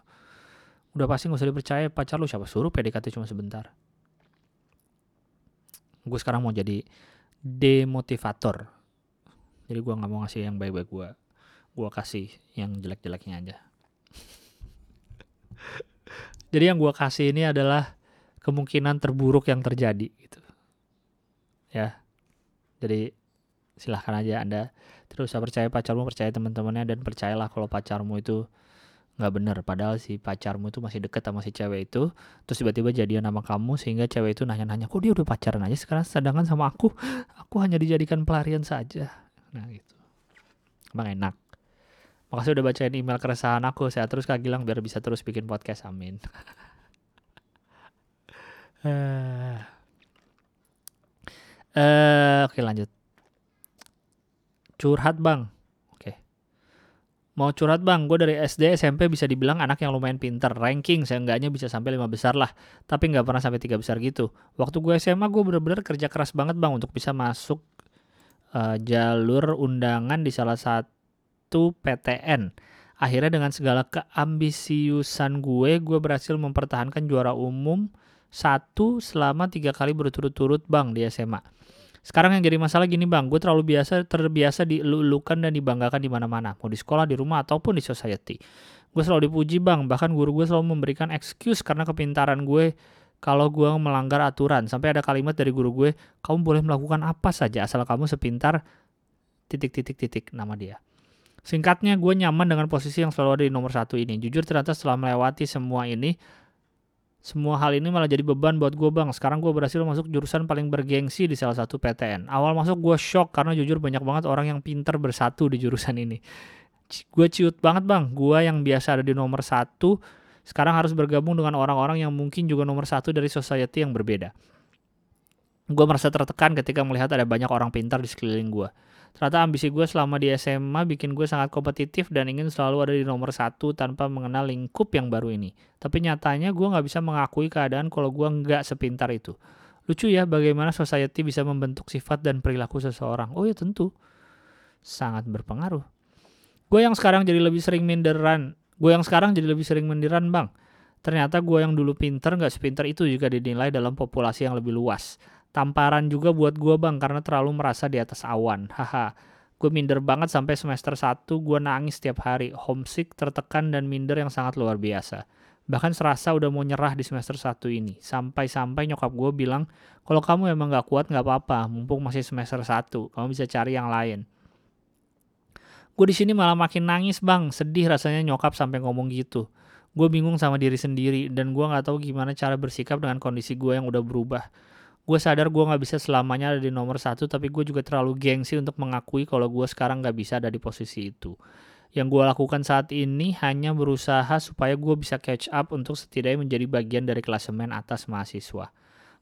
Udah pasti gak usah dipercaya. Pacar lu siapa? Suruh PDKT cuma sebentar. Gue sekarang mau jadi demotivator. Jadi gue nggak mau ngasih yang baik-baik gue gue kasih yang jelek-jeleknya aja. Jadi yang gue kasih ini adalah kemungkinan terburuk yang terjadi gitu. Ya. Jadi silahkan aja anda. Terus percaya pacarmu percaya teman-temannya dan percayalah kalau pacarmu itu nggak bener padahal si pacarmu itu masih deket sama si cewek itu terus tiba-tiba jadian sama kamu sehingga cewek itu nanya-nanya kok dia udah pacaran aja sekarang? Sedangkan sama aku? Aku hanya dijadikan pelarian saja. Nah gitu. Emang enak. Makasih udah bacain email keresahan aku. Saya terus kak Gilang biar bisa terus bikin podcast. Amin. Uh, uh, oke lanjut Curhat bang. Oke. Mau curhat bang, gue dari SD SMP bisa dibilang anak yang lumayan pinter. Ranking seenggaknya bisa sampai lima besar lah. Tapi nggak pernah sampai tiga besar gitu. Waktu gue SMA gue bener-bener kerja keras banget bang untuk bisa masuk uh, jalur undangan di salah satu PTN. Akhirnya dengan segala keambisiusan gue, gue berhasil mempertahankan juara umum satu selama tiga kali berturut-turut bang di SMA sekarang yang jadi masalah gini bang, gue terlalu biasa terbiasa dilulukan dan dibanggakan di mana-mana, mau di sekolah, di rumah ataupun di society. Gue selalu dipuji bang, bahkan guru gue selalu memberikan excuse karena kepintaran gue kalau gue melanggar aturan. Sampai ada kalimat dari guru gue, kamu boleh melakukan apa saja asal kamu sepintar titik-titik-titik nama dia. Singkatnya, gue nyaman dengan posisi yang selalu ada di nomor satu ini. Jujur ternyata setelah melewati semua ini, semua hal ini malah jadi beban buat gue bang. Sekarang gue berhasil masuk jurusan paling bergengsi di salah satu PTN. Awal masuk gue shock karena jujur banyak banget orang yang pinter bersatu di jurusan ini. Gue ciut banget bang. Gue yang biasa ada di nomor satu, sekarang harus bergabung dengan orang-orang yang mungkin juga nomor satu dari society yang berbeda. Gue merasa tertekan ketika melihat ada banyak orang pintar di sekeliling gue. Ternyata ambisi gue selama di SMA bikin gue sangat kompetitif dan ingin selalu ada di nomor satu tanpa mengenal lingkup yang baru ini. Tapi nyatanya gue nggak bisa mengakui keadaan kalau gue nggak sepintar itu. Lucu ya bagaimana society bisa membentuk sifat dan perilaku seseorang. Oh ya tentu. Sangat berpengaruh. Gue yang sekarang jadi lebih sering minderan. Gue yang sekarang jadi lebih sering minderan bang. Ternyata gue yang dulu pinter nggak sepintar itu juga dinilai dalam populasi yang lebih luas tamparan juga buat gue bang karena terlalu merasa di atas awan. Haha. Gue minder banget sampai semester 1 gue nangis setiap hari. Homesick, tertekan, dan minder yang sangat luar biasa. Bahkan serasa udah mau nyerah di semester 1 ini. Sampai-sampai nyokap gue bilang, kalau kamu emang gak kuat gak apa-apa, mumpung masih semester 1, kamu bisa cari yang lain. Gue di sini malah makin nangis bang, sedih rasanya nyokap sampai ngomong gitu. Gue bingung sama diri sendiri dan gue gak tahu gimana cara bersikap dengan kondisi gue yang udah berubah gue sadar gue nggak bisa selamanya ada di nomor satu tapi gue juga terlalu gengsi untuk mengakui kalau gue sekarang nggak bisa ada di posisi itu yang gue lakukan saat ini hanya berusaha supaya gue bisa catch up untuk setidaknya menjadi bagian dari klasemen atas mahasiswa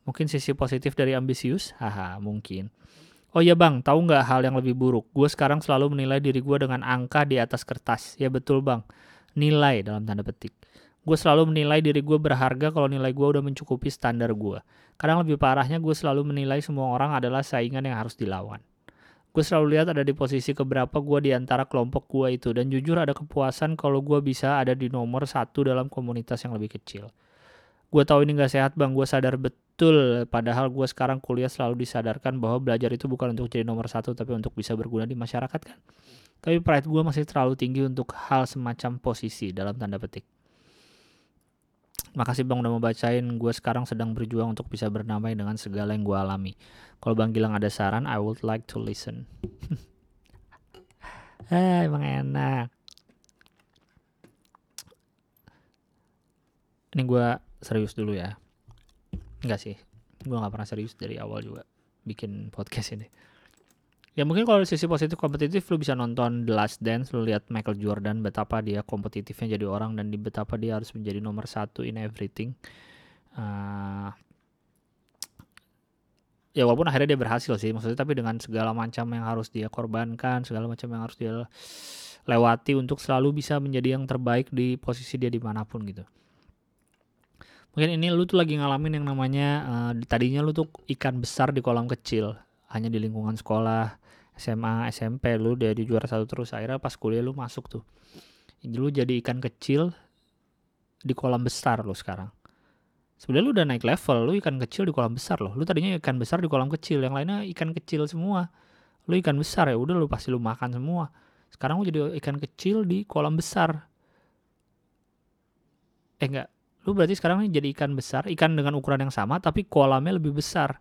mungkin sisi positif dari ambisius haha mungkin Oh ya bang, tahu nggak hal yang lebih buruk? Gue sekarang selalu menilai diri gue dengan angka di atas kertas. Ya betul bang. nilai dalam tanda petik. Gue selalu menilai diri gue berharga kalau nilai gue udah mencukupi standar gue. Kadang lebih parahnya gue selalu menilai semua orang adalah saingan yang harus dilawan. Gue selalu lihat ada di posisi keberapa gue di antara kelompok gue itu. Dan jujur ada kepuasan kalau gue bisa ada di nomor satu dalam komunitas yang lebih kecil. Gue tahu ini gak sehat bang, gue sadar betul. Padahal gue sekarang kuliah selalu disadarkan bahwa belajar itu bukan untuk jadi nomor satu, tapi untuk bisa berguna di masyarakat kan. Tapi pride gue masih terlalu tinggi untuk hal semacam posisi dalam tanda petik. Makasih bang udah mau bacain. Gue sekarang sedang berjuang untuk bisa bernamai dengan segala yang gue alami. Kalau bang Gilang ada saran, I would like to listen. eh, emang enak. Ini gue serius dulu ya. Enggak sih. Gue gak pernah serius dari awal juga bikin podcast ini ya mungkin kalau sisi positif kompetitif lu bisa nonton The Last Dance lu lihat Michael Jordan betapa dia kompetitifnya jadi orang dan di betapa dia harus menjadi nomor satu in everything. Uh, ya walaupun akhirnya dia berhasil sih maksudnya tapi dengan segala macam yang harus dia korbankan segala macam yang harus dia lewati untuk selalu bisa menjadi yang terbaik di posisi dia di mana pun gitu. Mungkin ini lu tuh lagi ngalamin yang namanya uh, tadinya lu tuh ikan besar di kolam kecil hanya di lingkungan sekolah SMA SMP lu dari juara satu terus akhirnya pas kuliah lu masuk tuh. Lu jadi ikan kecil di kolam besar lo sekarang. Sebenarnya lu udah naik level lu ikan kecil di kolam besar loh. Lu tadinya ikan besar di kolam kecil yang lainnya ikan kecil semua. Lu ikan besar ya udah lu pasti lu makan semua. Sekarang lu jadi ikan kecil di kolam besar. Eh enggak. Lu berarti sekarang jadi ikan besar ikan dengan ukuran yang sama tapi kolamnya lebih besar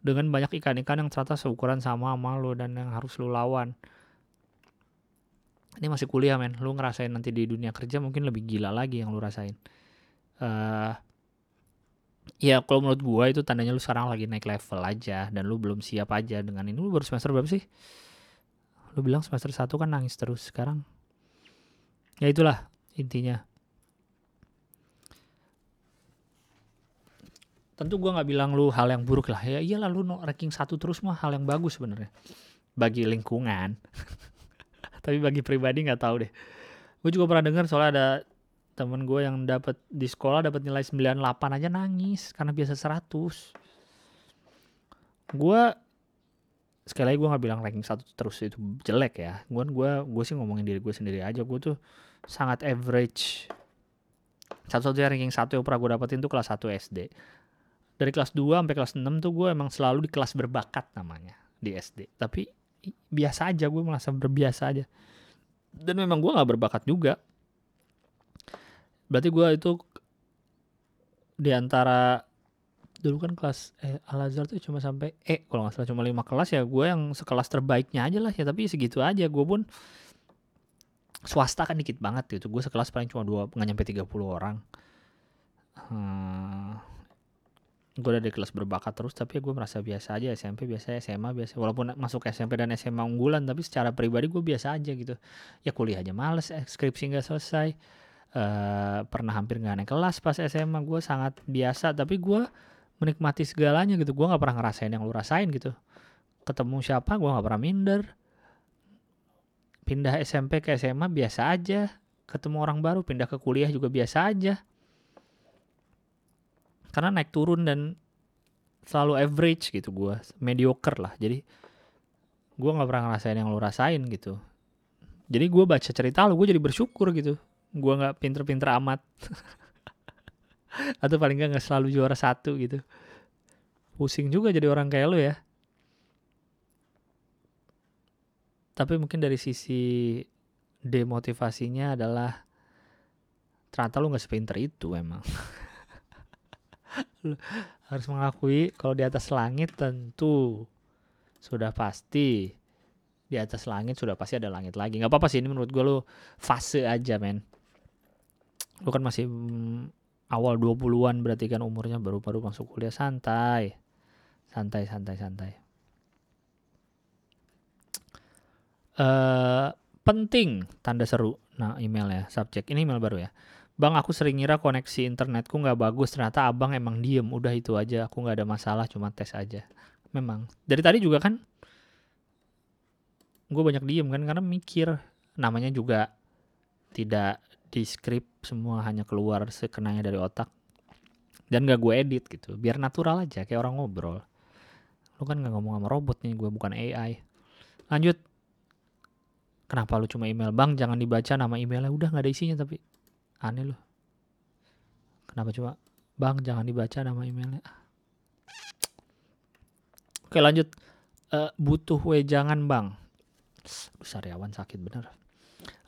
dengan banyak ikan-ikan yang ternyata seukuran sama sama lo dan yang harus lo lawan. Ini masih kuliah men. Lu ngerasain nanti di dunia kerja mungkin lebih gila lagi yang lu rasain. Uh, ya kalau menurut gua itu tandanya lu sekarang lagi naik level aja dan lu belum siap aja dengan ini. Lu baru semester berapa sih? Lu bilang semester satu kan nangis terus sekarang. Ya itulah intinya tentu gue nggak bilang lu hal yang buruk lah. Ya iyalah lu no ranking satu terus mah hal yang bagus sebenarnya. Bagi lingkungan. Tapi bagi pribadi nggak tahu deh. Gue juga pernah dengar soalnya ada temen gue yang dapat di sekolah dapat nilai 98 aja nangis karena biasa 100 gue sekali lagi gue nggak bilang ranking satu terus itu jelek ya. Gue gue gue sih ngomongin diri gue sendiri aja. Gue tuh sangat average. Satu-satunya ranking satu yang pernah gue dapetin tuh kelas 1 SD dari kelas 2 sampai kelas 6 tuh gue emang selalu di kelas berbakat namanya di SD tapi biasa aja gue merasa berbiasa aja. Dan memang gue nggak berbakat juga. Berarti gue itu di antara dulu kan kelas eh, Al Azhar tuh cuma sampai E kalau nggak salah cuma lima kelas ya gue yang sekelas terbaiknya aja lah ya. Tapi segitu aja gue pun swasta kan dikit banget gitu. Gue sekelas paling cuma dua nggak nyampe 30 orang. Hmm, gue udah di kelas berbakat terus tapi gue merasa biasa aja SMP biasa SMA biasa. Walaupun masuk SMP dan SMA unggulan tapi secara pribadi gue biasa aja gitu. Ya kuliah aja males skripsi nggak selesai. Uh, pernah hampir nggak naik kelas pas SMA gue sangat biasa tapi gue menikmati segalanya gitu. Gue nggak pernah ngerasain yang lu rasain gitu. Ketemu siapa gue nggak pernah minder. Pindah SMP ke SMA biasa aja. Ketemu orang baru pindah ke kuliah juga biasa aja karena naik turun dan selalu average gitu gue mediocre lah. Jadi gue nggak pernah ngerasain yang lo rasain gitu. Jadi gue baca cerita lo gue jadi bersyukur gitu. Gue nggak pinter-pinter amat. Atau paling nggak nggak selalu juara satu gitu. Pusing juga jadi orang kayak lo ya. Tapi mungkin dari sisi demotivasinya adalah ternyata lo nggak sepinter itu emang harus mengakui kalau di atas langit tentu sudah pasti. Di atas langit sudah pasti ada langit lagi. Nggak apa-apa sih ini menurut gue lo fase aja men. Lo kan masih mm, awal 20-an berarti kan umurnya baru-baru masuk kuliah. Santai. Santai santai santai. Uh, penting tanda seru. Nah email ya subjek. Ini email baru ya Bang aku sering ngira koneksi internetku nggak bagus ternyata abang emang diem udah itu aja aku nggak ada masalah cuma tes aja. Memang. Dari tadi juga kan gue banyak diem kan karena mikir. Namanya juga tidak di script semua hanya keluar sekenanya dari otak. Dan gak gue edit gitu biar natural aja kayak orang ngobrol. Lu kan nggak ngomong sama robot nih gue bukan AI lanjut. Kenapa lu cuma email? Bang jangan dibaca nama emailnya. Udah nggak ada isinya tapi aneh lu kenapa cuma bang jangan dibaca nama emailnya. Oke lanjut. Uh, butuh wejangan bang. Sariawan sakit bener.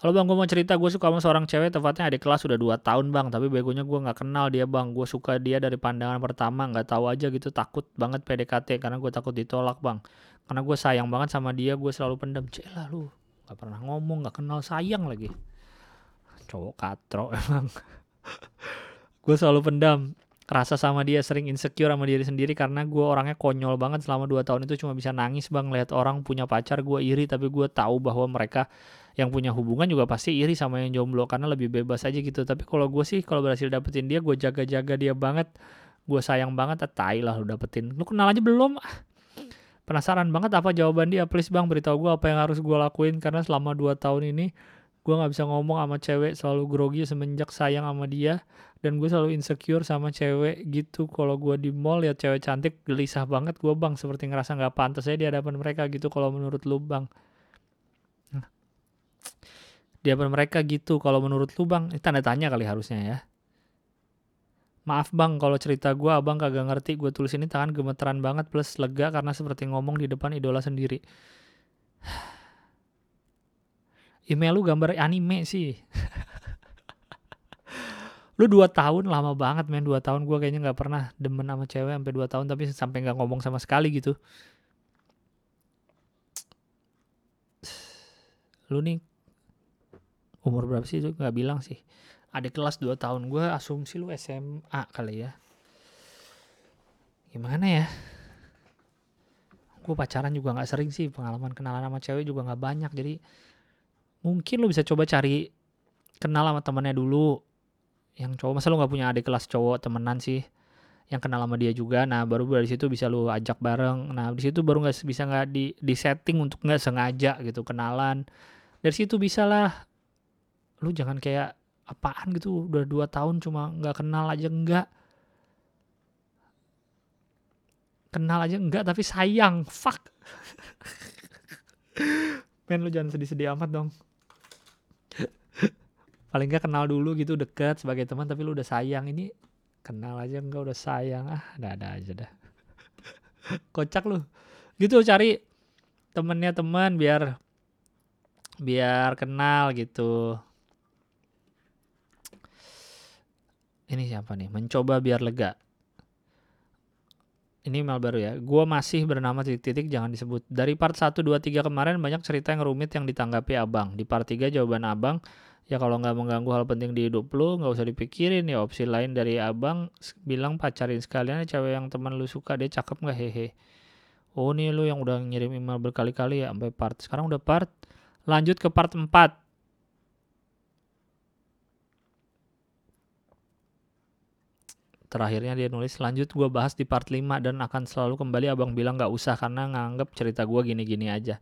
Halo bang, gue mau cerita. Gue suka sama seorang cewek tepatnya adik kelas udah 2 tahun bang. Tapi begonya gue gak kenal dia bang. Gue suka dia dari pandangan pertama gak tahu aja gitu. Takut banget PDKT Karena gue takut ditolak bang. Karena gue sayang banget sama dia gue selalu pendam Celah lu. Gak pernah ngomong gak kenal sayang lagi Cowok katro emang. Gue selalu pendam rasa sama dia sering insecure sama diri sendiri karena gue orangnya konyol banget selama 2 tahun itu cuma bisa nangis bang lihat orang punya pacar gue iri tapi gue tahu bahwa mereka yang punya hubungan juga pasti iri sama yang jomblo karena lebih bebas aja gitu. Tapi kalau gue sih kalau berhasil dapetin dia gue jaga-jaga dia banget gue sayang banget ah, tai lah lu dapetin. Lu kenal aja belum? Penasaran banget apa jawaban dia. Please bang beritahu gue apa yang harus gue lakuin karena selama 2 tahun ini gue nggak bisa ngomong sama cewek selalu grogi semenjak sayang sama dia dan gue selalu insecure sama cewek gitu. Kalau gue di mall lihat cewek cantik gelisah banget gue bang. Seperti ngerasa nggak pantas saya di hadapan mereka gitu kalau menurut lu bang. Di hadapan mereka gitu kalau menurut lu bang. Ini tanda tanya kali harusnya ya. Maaf bang kalau cerita gue abang kagak ngerti. Gue tulis ini tangan gemeteran banget plus lega karena seperti ngomong di depan idola sendiri email lu gambar anime sih. Lu dua tahun lama banget men. Dua tahun gue kayaknya nggak pernah demen sama cewek sampai dua tahun tapi sampai nggak ngomong sama sekali gitu. Lu nih umur berapa sih? Itu nggak bilang sih. Ada kelas 2 tahun gue asumsi lu SMA kali ya. Gimana ya? Gue pacaran juga nggak sering sih. Pengalaman kenalan sama cewek juga nggak banyak. Jadi mungkin lu bisa coba cari kenal sama temennya dulu. Yang cowok masa lu nggak punya adik kelas cowok temenan sih? Yang kenal sama dia juga. Nah baru dari situ bisa lu ajak bareng. Nah di situ baru nggak bisa nggak di di setting untuk nggak sengaja gitu kenalan. Dari situ bisa lah. Lu jangan kayak apaan gitu udah dua tahun cuma nggak kenal aja enggak kenal aja enggak tapi sayang. Fuck. Men lu jangan sedih-sedih amat dong paling nggak kenal dulu gitu deket sebagai teman tapi lu udah sayang ini kenal aja enggak udah sayang ah ada ada aja dah kocak lu gitu cari temennya teman biar biar kenal gitu ini siapa nih? Mencoba biar lega. Ini email baru ya. Gua masih bernama titik-titik jangan disebut. Dari part 1, 2, 3 kemarin banyak cerita yang rumit yang ditanggapi abang. Di part 3 jawaban abang, ya kalau nggak mengganggu hal penting di hidup lu, nggak usah dipikirin ya. Opsi lain dari abang bilang pacarin sekalian cewek yang teman lu suka, dia cakep nggak hehe. Oh nih lu yang udah ngirim email berkali-kali ya sampai part. Sekarang udah part. Lanjut ke part 4. terakhirnya dia nulis lanjut gue bahas di part 5 dan akan selalu kembali abang bilang gak usah karena nganggep cerita gue gini-gini aja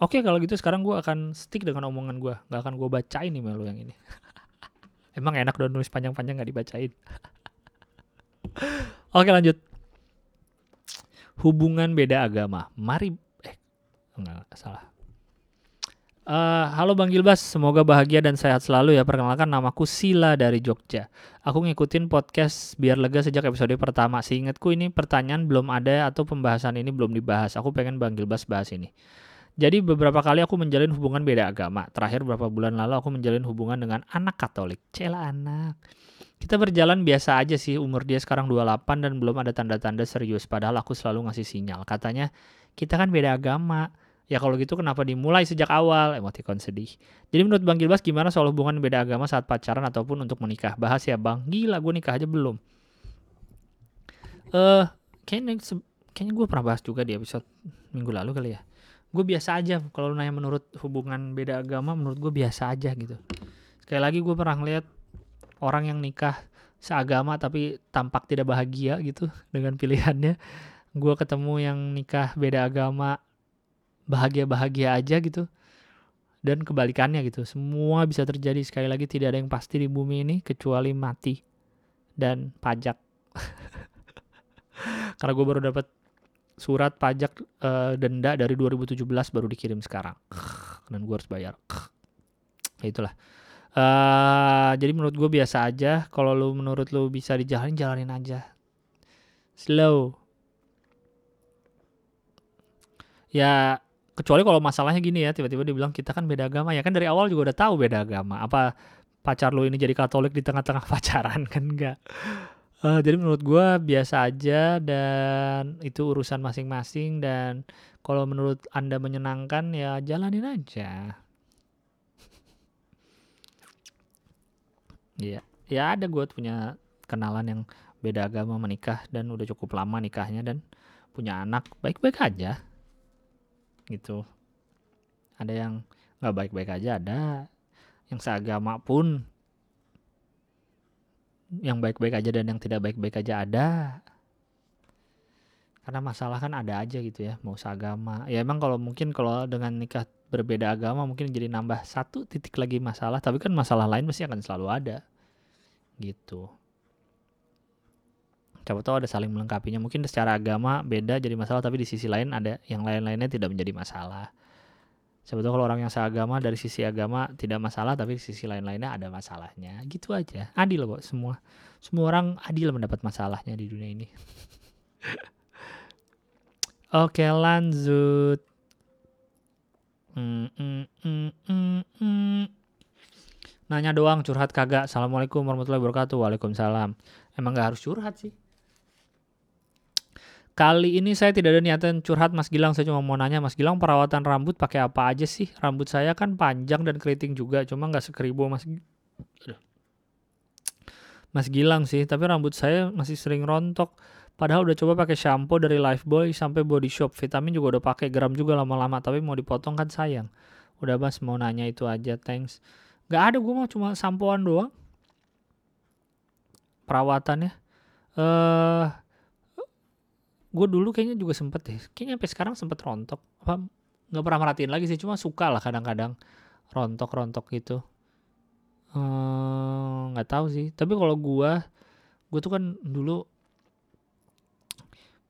Oke kalau gitu sekarang gue akan stick dengan omongan gue Gak akan gue bacain nih melu yang ini Emang enak dong nulis panjang-panjang gak dibacain Oke lanjut Hubungan beda agama Mari Eh enggak salah Uh, halo Bang Gilbas, semoga bahagia dan sehat selalu ya. Perkenalkan namaku Sila dari Jogja. Aku ngikutin podcast biar lega sejak episode pertama. Seingatku ini pertanyaan belum ada atau pembahasan ini belum dibahas. Aku pengen Bang Gilbas bahas ini. Jadi beberapa kali aku menjalin hubungan beda agama. Terakhir beberapa bulan lalu aku menjalin hubungan dengan anak Katolik. Cela anak. Kita berjalan biasa aja sih, umur dia sekarang 28 dan belum ada tanda-tanda serius. Padahal aku selalu ngasih sinyal. Katanya, kita kan beda agama Ya kalau gitu kenapa dimulai sejak awal? Emoticon sedih. Jadi menurut Bang Gilbas gimana soal hubungan beda agama saat pacaran ataupun untuk menikah? Bahas ya Bang. Gila gue nikah aja belum. Eh uh, kayaknya kayaknya gue pernah bahas juga di episode minggu lalu kali ya. Gue biasa aja kalau nanya menurut hubungan beda agama menurut gue biasa aja gitu. Sekali lagi gue pernah ngeliat orang yang nikah seagama tapi tampak tidak bahagia gitu dengan pilihannya. Gue ketemu yang nikah beda agama bahagia-bahagia aja gitu dan kebalikannya gitu semua bisa terjadi sekali lagi tidak ada yang pasti di bumi ini kecuali mati dan pajak karena gue baru dapat surat pajak uh, denda dari 2017 baru dikirim sekarang. Dan gue harus bayar. Ya itulah. Uh, jadi menurut gue biasa aja. Kalau lu menurut lu bisa dijalanin jalanin aja. Slow. Ya kecuali kalau masalahnya gini ya tiba-tiba dibilang kita kan beda agama. Ya kan dari awal juga udah tahu beda agama. Apa pacar lu ini jadi katolik di tengah-tengah pacaran kan enggak uh, jadi menurut gue biasa aja dan itu urusan masing-masing dan kalau menurut anda menyenangkan ya jalanin aja. Iya, ya ada gue punya kenalan yang beda agama menikah dan udah cukup lama nikahnya dan punya anak baik-baik aja. Gitu. Ada yang nggak baik-baik aja ada. Yang seagama pun yang baik-baik aja dan yang tidak baik-baik aja ada. Karena masalah kan ada aja gitu ya mau seagama. Ya emang kalau mungkin kalau dengan nikah berbeda agama mungkin jadi nambah satu titik lagi masalah tapi kan masalah lain pasti akan selalu ada. Gitu. Siapa tahu ada saling melengkapinya. Mungkin secara agama beda jadi masalah tapi di sisi lain ada yang lain-lainnya tidak menjadi masalah tahu kalau orang yang seagama dari sisi agama tidak masalah tapi di sisi lain-lainnya ada masalahnya. Gitu aja. Adil kok semua. Semua orang adil mendapat masalahnya di dunia ini. Oke lanjut. Mm, mm, mm, mm, mm. nanya doang curhat kagak. Assalamualaikum warahmatullahi wabarakatuh. Waalaikumsalam. Emang gak harus curhat sih Kali ini saya tidak ada niatan curhat Mas Gilang, saya cuma mau nanya Mas Gilang perawatan rambut pakai apa aja sih? Rambut saya kan panjang dan keriting juga, cuma nggak sekeribu Mas Mas Gilang sih, tapi rambut saya masih sering rontok. Padahal udah coba pakai shampoo dari Lifebuoy sampai Body Shop, vitamin juga udah pakai gram juga lama-lama, tapi mau dipotong kan sayang. Udah Mas mau nanya itu aja, thanks. Gak ada gue mau cuma sampoan doang. Perawatannya. Eh uh, gue dulu kayaknya juga sempet deh kayaknya sampai sekarang sempet rontok. Apa nggak pernah merhatiin lagi sih cuma suka lah kadang-kadang rontok-rontok gitu. Ehm, nggak hmm, tahu sih. Tapi kalau gue gue tuh kan dulu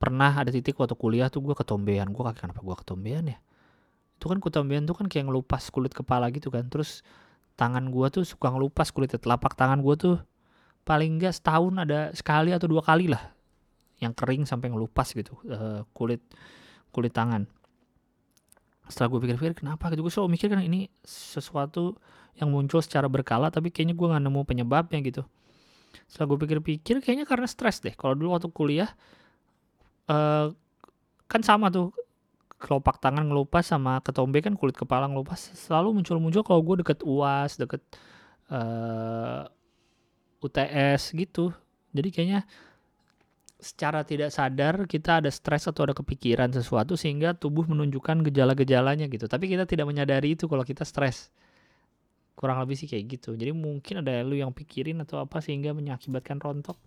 pernah ada titik waktu kuliah tuh gue ketombean. Gue kaki kenapa gue ketombean ya? Itu kan ketombean tuh kan kayak ngelupas kulit kepala gitu kan. Terus tangan gue tuh suka ngelupas kulit telapak tangan gue tuh paling enggak setahun ada sekali atau dua kali lah yang kering sampai ngelupas gitu uh, kulit kulit tangan. Setelah gue pikir-pikir kenapa? Gitu gue selalu mikir kan ini sesuatu yang muncul secara berkala tapi kayaknya gue nggak nemu penyebabnya gitu. Setelah gue pikir-pikir kayaknya karena stres deh. Kalau dulu waktu kuliah uh, kan sama tuh kelopak tangan ngelupas sama ketombe kan kulit kepala ngelupas selalu muncul-muncul kalau gue deket uas deket uh, eh, UTS gitu. Jadi kayaknya secara tidak sadar kita ada stres atau ada kepikiran sesuatu sehingga tubuh menunjukkan gejala-gejalanya gitu. Tapi kita tidak menyadari itu kalau kita stres. Kurang lebih sih kayak gitu. Jadi mungkin ada lu yang pikirin atau apa sehingga mengakibatkan rontok.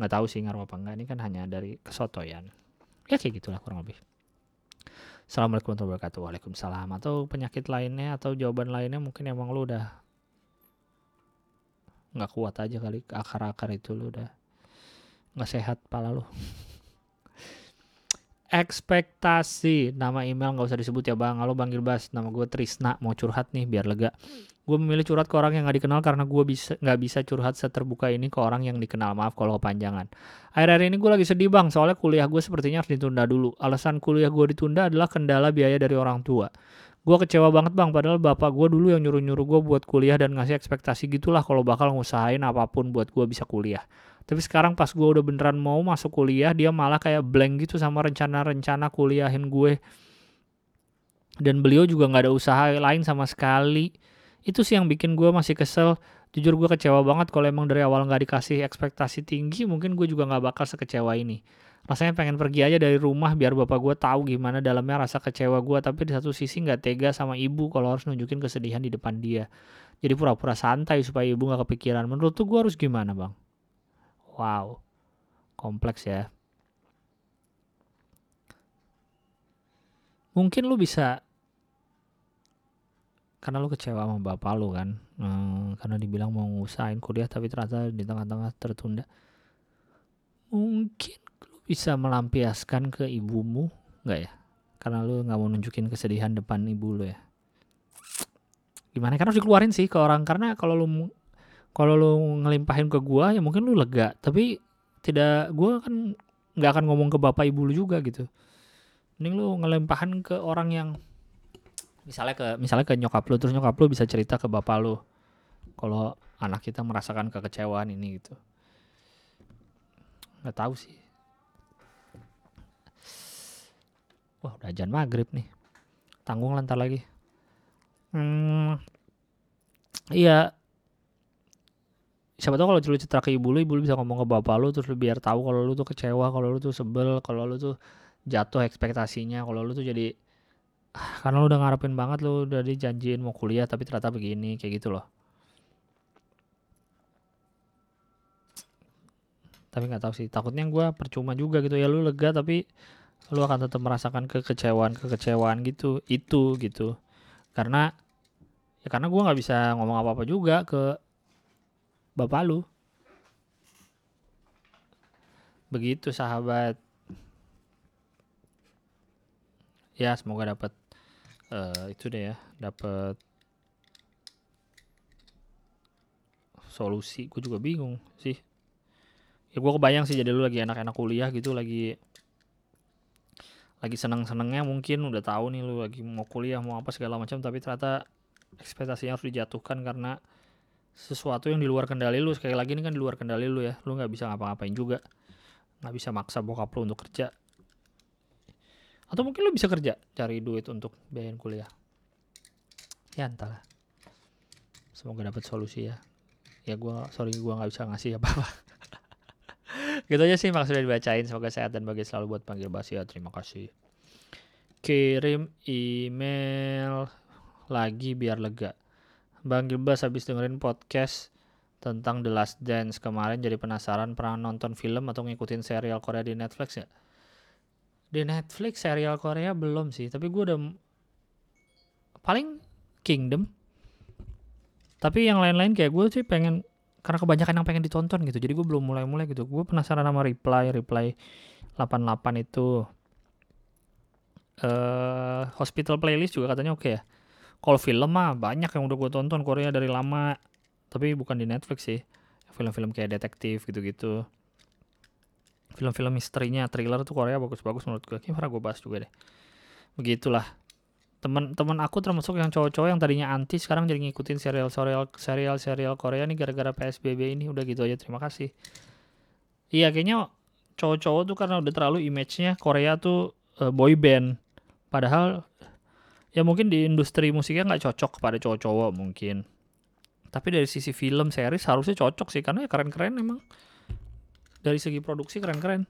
Nggak tahu sih ngaruh apa enggak. Ini kan hanya dari kesotoyan. Ya kayak gitulah kurang lebih. Assalamualaikum warahmatullahi wabarakatuh. Waalaikumsalam. Atau penyakit lainnya atau jawaban lainnya mungkin emang lu udah nggak kuat aja kali akar-akar itu lu udah nggak sehat pala lo ekspektasi. Nama email nggak usah disebut ya bang. Halo bang Gilbas. Nama gue Trisna. Mau curhat nih biar lega. Gue memilih curhat ke orang yang nggak dikenal karena gue bisa nggak bisa curhat seterbuka ini ke orang yang dikenal. Maaf kalau kepanjangan. Akhir-akhir ini gue lagi sedih bang. Soalnya kuliah gue sepertinya harus ditunda dulu. Alasan kuliah gue ditunda adalah kendala biaya dari orang tua. Gue kecewa banget bang. Padahal bapak gue dulu yang nyuruh-nyuruh gue buat kuliah dan ngasih ekspektasi gitulah kalau bakal ngusahain apa pun buat gue bisa kuliah tapi sekarang pas gue udah beneran mau masuk kuliah, dia malah kayak blank gitu sama rencana-rencana kuliahin gue. Dan beliau juga nggak ada usaha lain sama sekali. Itu sih yang bikin gue masih kesel. Jujur gue kecewa banget kalau emang dari awal nggak dikasih ekspektasi tinggi, mungkin gue juga nggak bakal sekecewa ini. Rasanya pengen pergi aja dari rumah biar bapak gue tahu gimana dalamnya rasa kecewa gue. Tapi di satu sisi nggak tega sama ibu kalau harus nunjukin kesedihan di depan dia. Jadi pura-pura santai supaya ibu nggak kepikiran. Menurut tuh gue harus gimana bang? Wow, kompleks ya. Mungkin lu bisa karena lu kecewa sama bapak lu kan hmm, karena dibilang mau ngusahain kuliah tapi ternyata di tengah-tengah tertunda. Mungkin lu bisa melampiaskan ke ibumu nggak ya? Karena lu nggak mau nunjukin kesedihan depan ibu lu ya. Gimana? Karena harus dikeluarin sih ke orang karena kalau lu kalau lu ngelimpahin ke gua ya mungkin lu lega. Tapi tidak gua kan nggak akan ngomong ke bapak ibu lu juga gitu. Mending lu ngelimpahin ke orang yang misalnya ke misalnya ke nyokap lu terus nyokap lu bisa cerita ke bapak lu. Kalau anak kita merasakan kekecewaan ini gitu. Nggak tahu sih. Wah udah ajan maghrib nih. Tanggung lantar lagi. Hmm, iya siapa tahu kalau lu cerita ke ibu lu ibu lu bisa ngomong ke bapak lu terus lu biar tahu kalau lu tuh kecewa kalau lu tuh sebel kalau lu tuh jatuh ekspektasinya kalau lu tuh jadi ah, karena lu udah ngarepin banget lu udah dijanjiin mau kuliah tapi ternyata begini kayak gitu loh. Tapi nggak tahu sih takutnya gue percuma juga gitu ya lu lega tapi lu akan tetap merasakan kekecewaan kekecewaan gitu itu gitu. Karena ya karena gue nggak bisa ngomong apa apa juga ke bapak lu. Begitu sahabat. Ya semoga dapat uh, itu deh ya dapat solusi. Gue juga bingung sih. Ya gue kebayang sih jadi lu lagi enak-enak kuliah gitu lagi lagi seneng-senengnya mungkin udah tahu nih lu lagi mau kuliah mau apa segala macam tapi ternyata ekspektasinya harus dijatuhkan karena sesuatu yang di luar kendali lu. Sekali lagi ini kan di luar kendali lu ya. Lu nggak bisa ngapa-ngapain juga. Nggak bisa maksa bokap lu untuk kerja. Atau mungkin lu bisa kerja cari duit untuk biayain kuliah. Ya entahlah. Semoga dapat solusi ya. Ya gue sorry gue nggak bisa ngasih apa-apa. Gitu aja sih maksudnya dibacain. Semoga sehat dan bahagia selalu buat panggil Basia terima kasih. Kirim email lagi biar lega Bang Gilbas habis dengerin podcast tentang The Last Dance kemarin jadi penasaran pernah nonton film atau ngikutin serial Korea di Netflix ya di Netflix serial Korea belum sih tapi gue udah paling Kingdom. Tapi yang lain-lain kayak gue sih pengen karena kebanyakan yang pengen ditonton gitu jadi gue belum mulai-mulai gitu. Gue penasaran sama reply reply 88 itu uh, hospital playlist juga katanya oke okay ya kalau film mah banyak yang udah gue tonton Korea dari lama. Tapi bukan di Netflix sih. Film-film kayak detektif gitu-gitu. Film-film misterinya thriller tuh Korea bagus-bagus menurut gue kayaknya gue bahas juga deh. Begitulah. Teman-teman aku termasuk yang cowok-cowok yang tadinya anti sekarang jadi ngikutin serial serial serial serial Korea nih gara-gara PSBB ini. Udah gitu aja terima kasih. Iya kayaknya cowok-cowok tuh karena udah terlalu image-nya Korea tuh uh, boy band padahal ya mungkin di industri musiknya nggak cocok kepada cowok-cowok mungkin. Tapi dari sisi film series harusnya cocok sih karena ya keren-keren emang. Dari segi produksi keren-keren.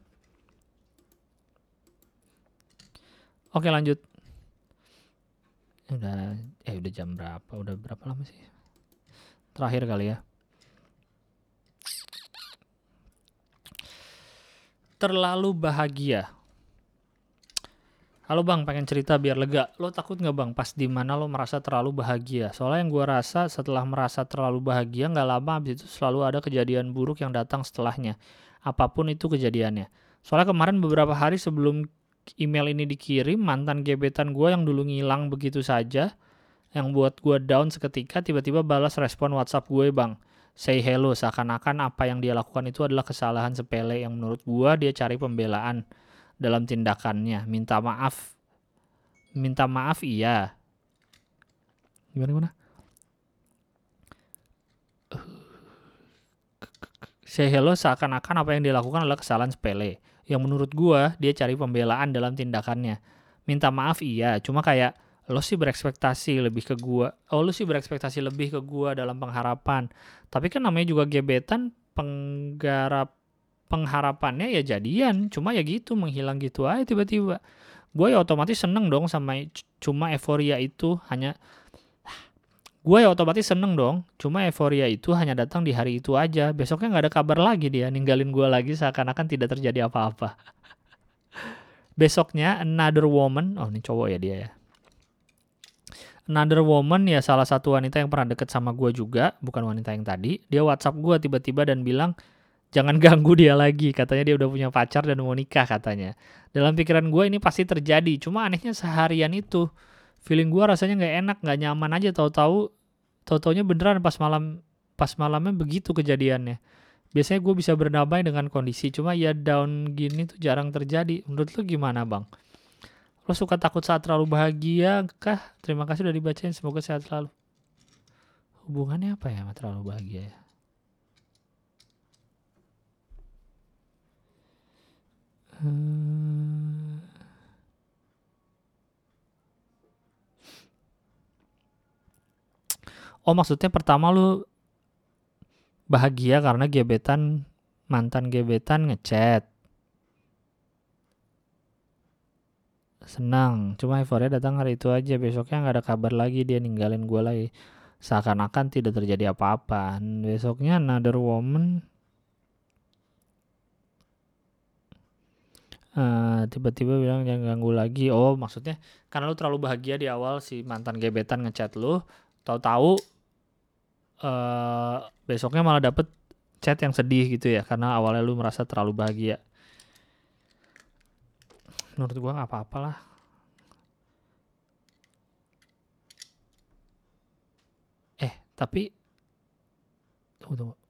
Oke lanjut. Udah eh udah jam berapa? Udah berapa lama sih? Terakhir kali ya. Terlalu bahagia Halo bang, pengen cerita biar lega. Lo takut nggak bang pas di mana lo merasa terlalu bahagia? Soalnya yang gue rasa setelah merasa terlalu bahagia nggak lama habis itu selalu ada kejadian buruk yang datang setelahnya. Apa pun itu kejadiannya. Soalnya kemarin beberapa hari sebelum email ini dikirim mantan gebetan gue yang dulu ngilang begitu saja yang buat gue down seketika tiba-tiba balas respon WhatsApp gue bang say hello seakan-akan apa yang dia lakukan itu adalah kesalahan sepele yang menurut gue dia cari pembelaan dalam tindakannya minta maaf minta maaf iya gimana gimana say hello seakan-akan apa yang dia lakukan adalah kesalahan sepele yang menurut gua dia cari pembelaan dalam tindakannya. Minta maaf iya, cuma kayak lo sih berekspektasi lebih ke gua. Oh, lo sih berekspektasi lebih ke gua dalam pengharapan. Tapi kan namanya juga gebetan penggarap pengharapannya ya jadian, cuma ya gitu menghilang gitu aja tiba-tiba. Gue ya otomatis seneng dong sama cuma euforia itu hanya gue ya otomatis seneng dong cuma euforia itu hanya datang di hari itu aja besoknya nggak ada kabar lagi dia ninggalin gue lagi seakan-akan tidak terjadi apa-apa besoknya another woman oh ini cowok ya dia ya another woman ya salah satu wanita yang pernah deket sama gue juga, bukan wanita yang tadi. Dia WhatsApp gue tiba-tiba dan bilang jangan ganggu dia lagi. Katanya dia udah punya pacar dan mau nikah katanya. Dalam pikiran gue ini pasti terjadi. Cuma anehnya seharian itu feeling gue rasanya nggak enak, nggak nyaman aja. Tahu-tahu, tahu-taunya beneran pas malam pas malamnya begitu kejadiannya. Biasanya gue bisa berdamai dengan kondisi, cuma ya down gini tuh jarang terjadi. Menurut lu gimana bang? Lo suka takut saat terlalu bahagia kah? Terima kasih udah dibacain, semoga sehat selalu. Hubungannya apa ya sama terlalu bahagia ya? Oh maksudnya pertama lu bahagia karena gebetan mantan gebetan ngechat. Senang, cuma euforia datang hari itu aja. Besoknya nggak ada kabar lagi dia ninggalin gue lagi. Seakan-akan tidak terjadi apa-apa. Besoknya another woman uh, tiba-tiba bilang jangan ganggu lagi. Oh, maksudnya karena lu terlalu bahagia di awal si mantan gebetan ngechat lu, tahu-tahu uh, besoknya malah dapet chat yang sedih gitu ya karena awalnya lu merasa terlalu bahagia. Menurut gua nggak apa-apa lah. Eh, tapi tunggu tunggu.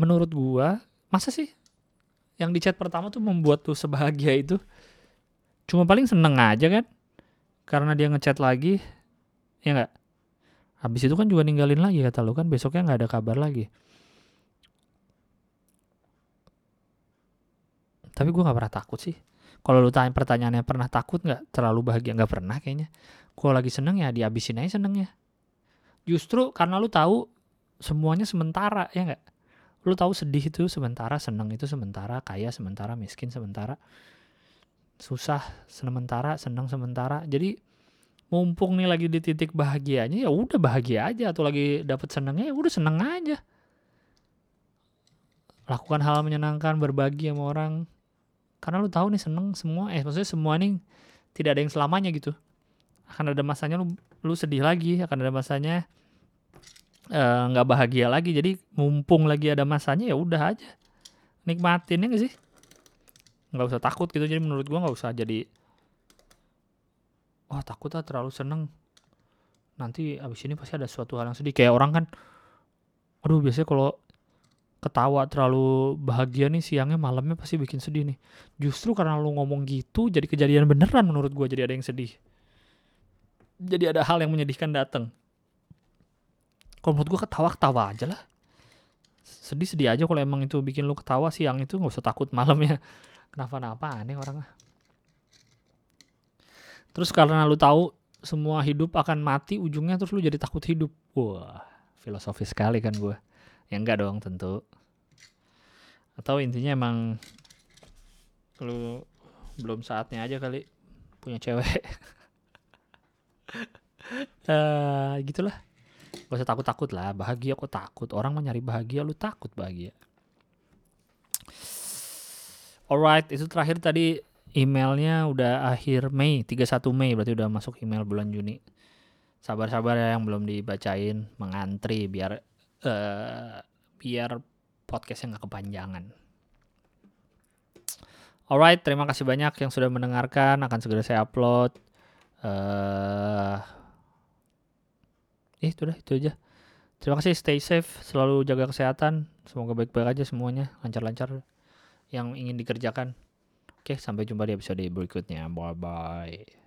menurut gua masa sih yang di chat pertama tuh membuat tuh sebahagia itu cuma paling seneng aja kan. Karena dia ngechat lagi ya nggak? Habis itu kan juga ninggalin lagi kata lu kan. Besoknya nggak ada kabar lagi. Tapi gua nggak pernah takut sih. Kalau lu tanya pertanyaannya pernah takut nggak? Terlalu bahagia nggak pernah kayaknya. Kalau lagi seneng ya dihabisin aja senengnya. Justru karena lu tahu semuanya sementara ya nggak? Lu tahu sedih itu sementara seneng itu sementara kaya sementara miskin sementara susah sementara seneng sementara. Jadi mumpung nih lagi di titik bahagianya ya udah bahagia aja. Atau lagi dapet senengnya ya udah seneng aja. Lakukan hal menyenangkan berbagi sama orang. Karena lu tahu nih seneng semua. Eh maksudnya semua nih tidak ada yang selamanya gitu. Akan ada masanya lu lu sedih lagi akan ada masanya Eh, nggak uh, bahagia lagi. Jadi mumpung lagi ada masanya ya udah aja. Nikmatin ya gak sih nggak usah takut gitu jadi menurut gua nggak usah jadi wah takut lah terlalu seneng. Nanti abis ini pasti ada suatu hal yang sedih. Kayak orang kan aduh biasanya kalau ketawa terlalu bahagia nih siangnya malamnya pasti bikin sedih nih. Justru karena lu ngomong gitu jadi kejadian beneran menurut gua jadi ada yang sedih. Jadi ada hal yang menyedihkan datang kalau menurut gue ketawa ketawa aja lah. Sedih sedih aja kalau emang itu bikin lu ketawa siang itu nggak usah takut malamnya kenapa-napa aneh orang terus karena lu tahu semua hidup akan mati ujungnya terus lu jadi takut hidup. Wah filosofis sekali kan gue ya enggak dong tentu. Atau intinya emang lu belum saatnya aja kali punya cewek. Uh, gitulah. Gak usah takut-takut lah, bahagia kok takut. Orang mau nyari bahagia, lu takut bahagia. Alright, itu terakhir tadi emailnya udah akhir Mei, 31 Mei berarti udah masuk email bulan Juni. Sabar-sabar ya yang belum dibacain, mengantri biar uh, biar podcastnya nggak kepanjangan. Alright, terima kasih banyak yang sudah mendengarkan. Akan segera saya upload. Uh, eh, itu udah itu aja terima kasih stay safe selalu jaga kesehatan semoga baik-baik aja semuanya lancar-lancar yang ingin dikerjakan. Oke sampai jumpa di episode berikutnya. Bye bye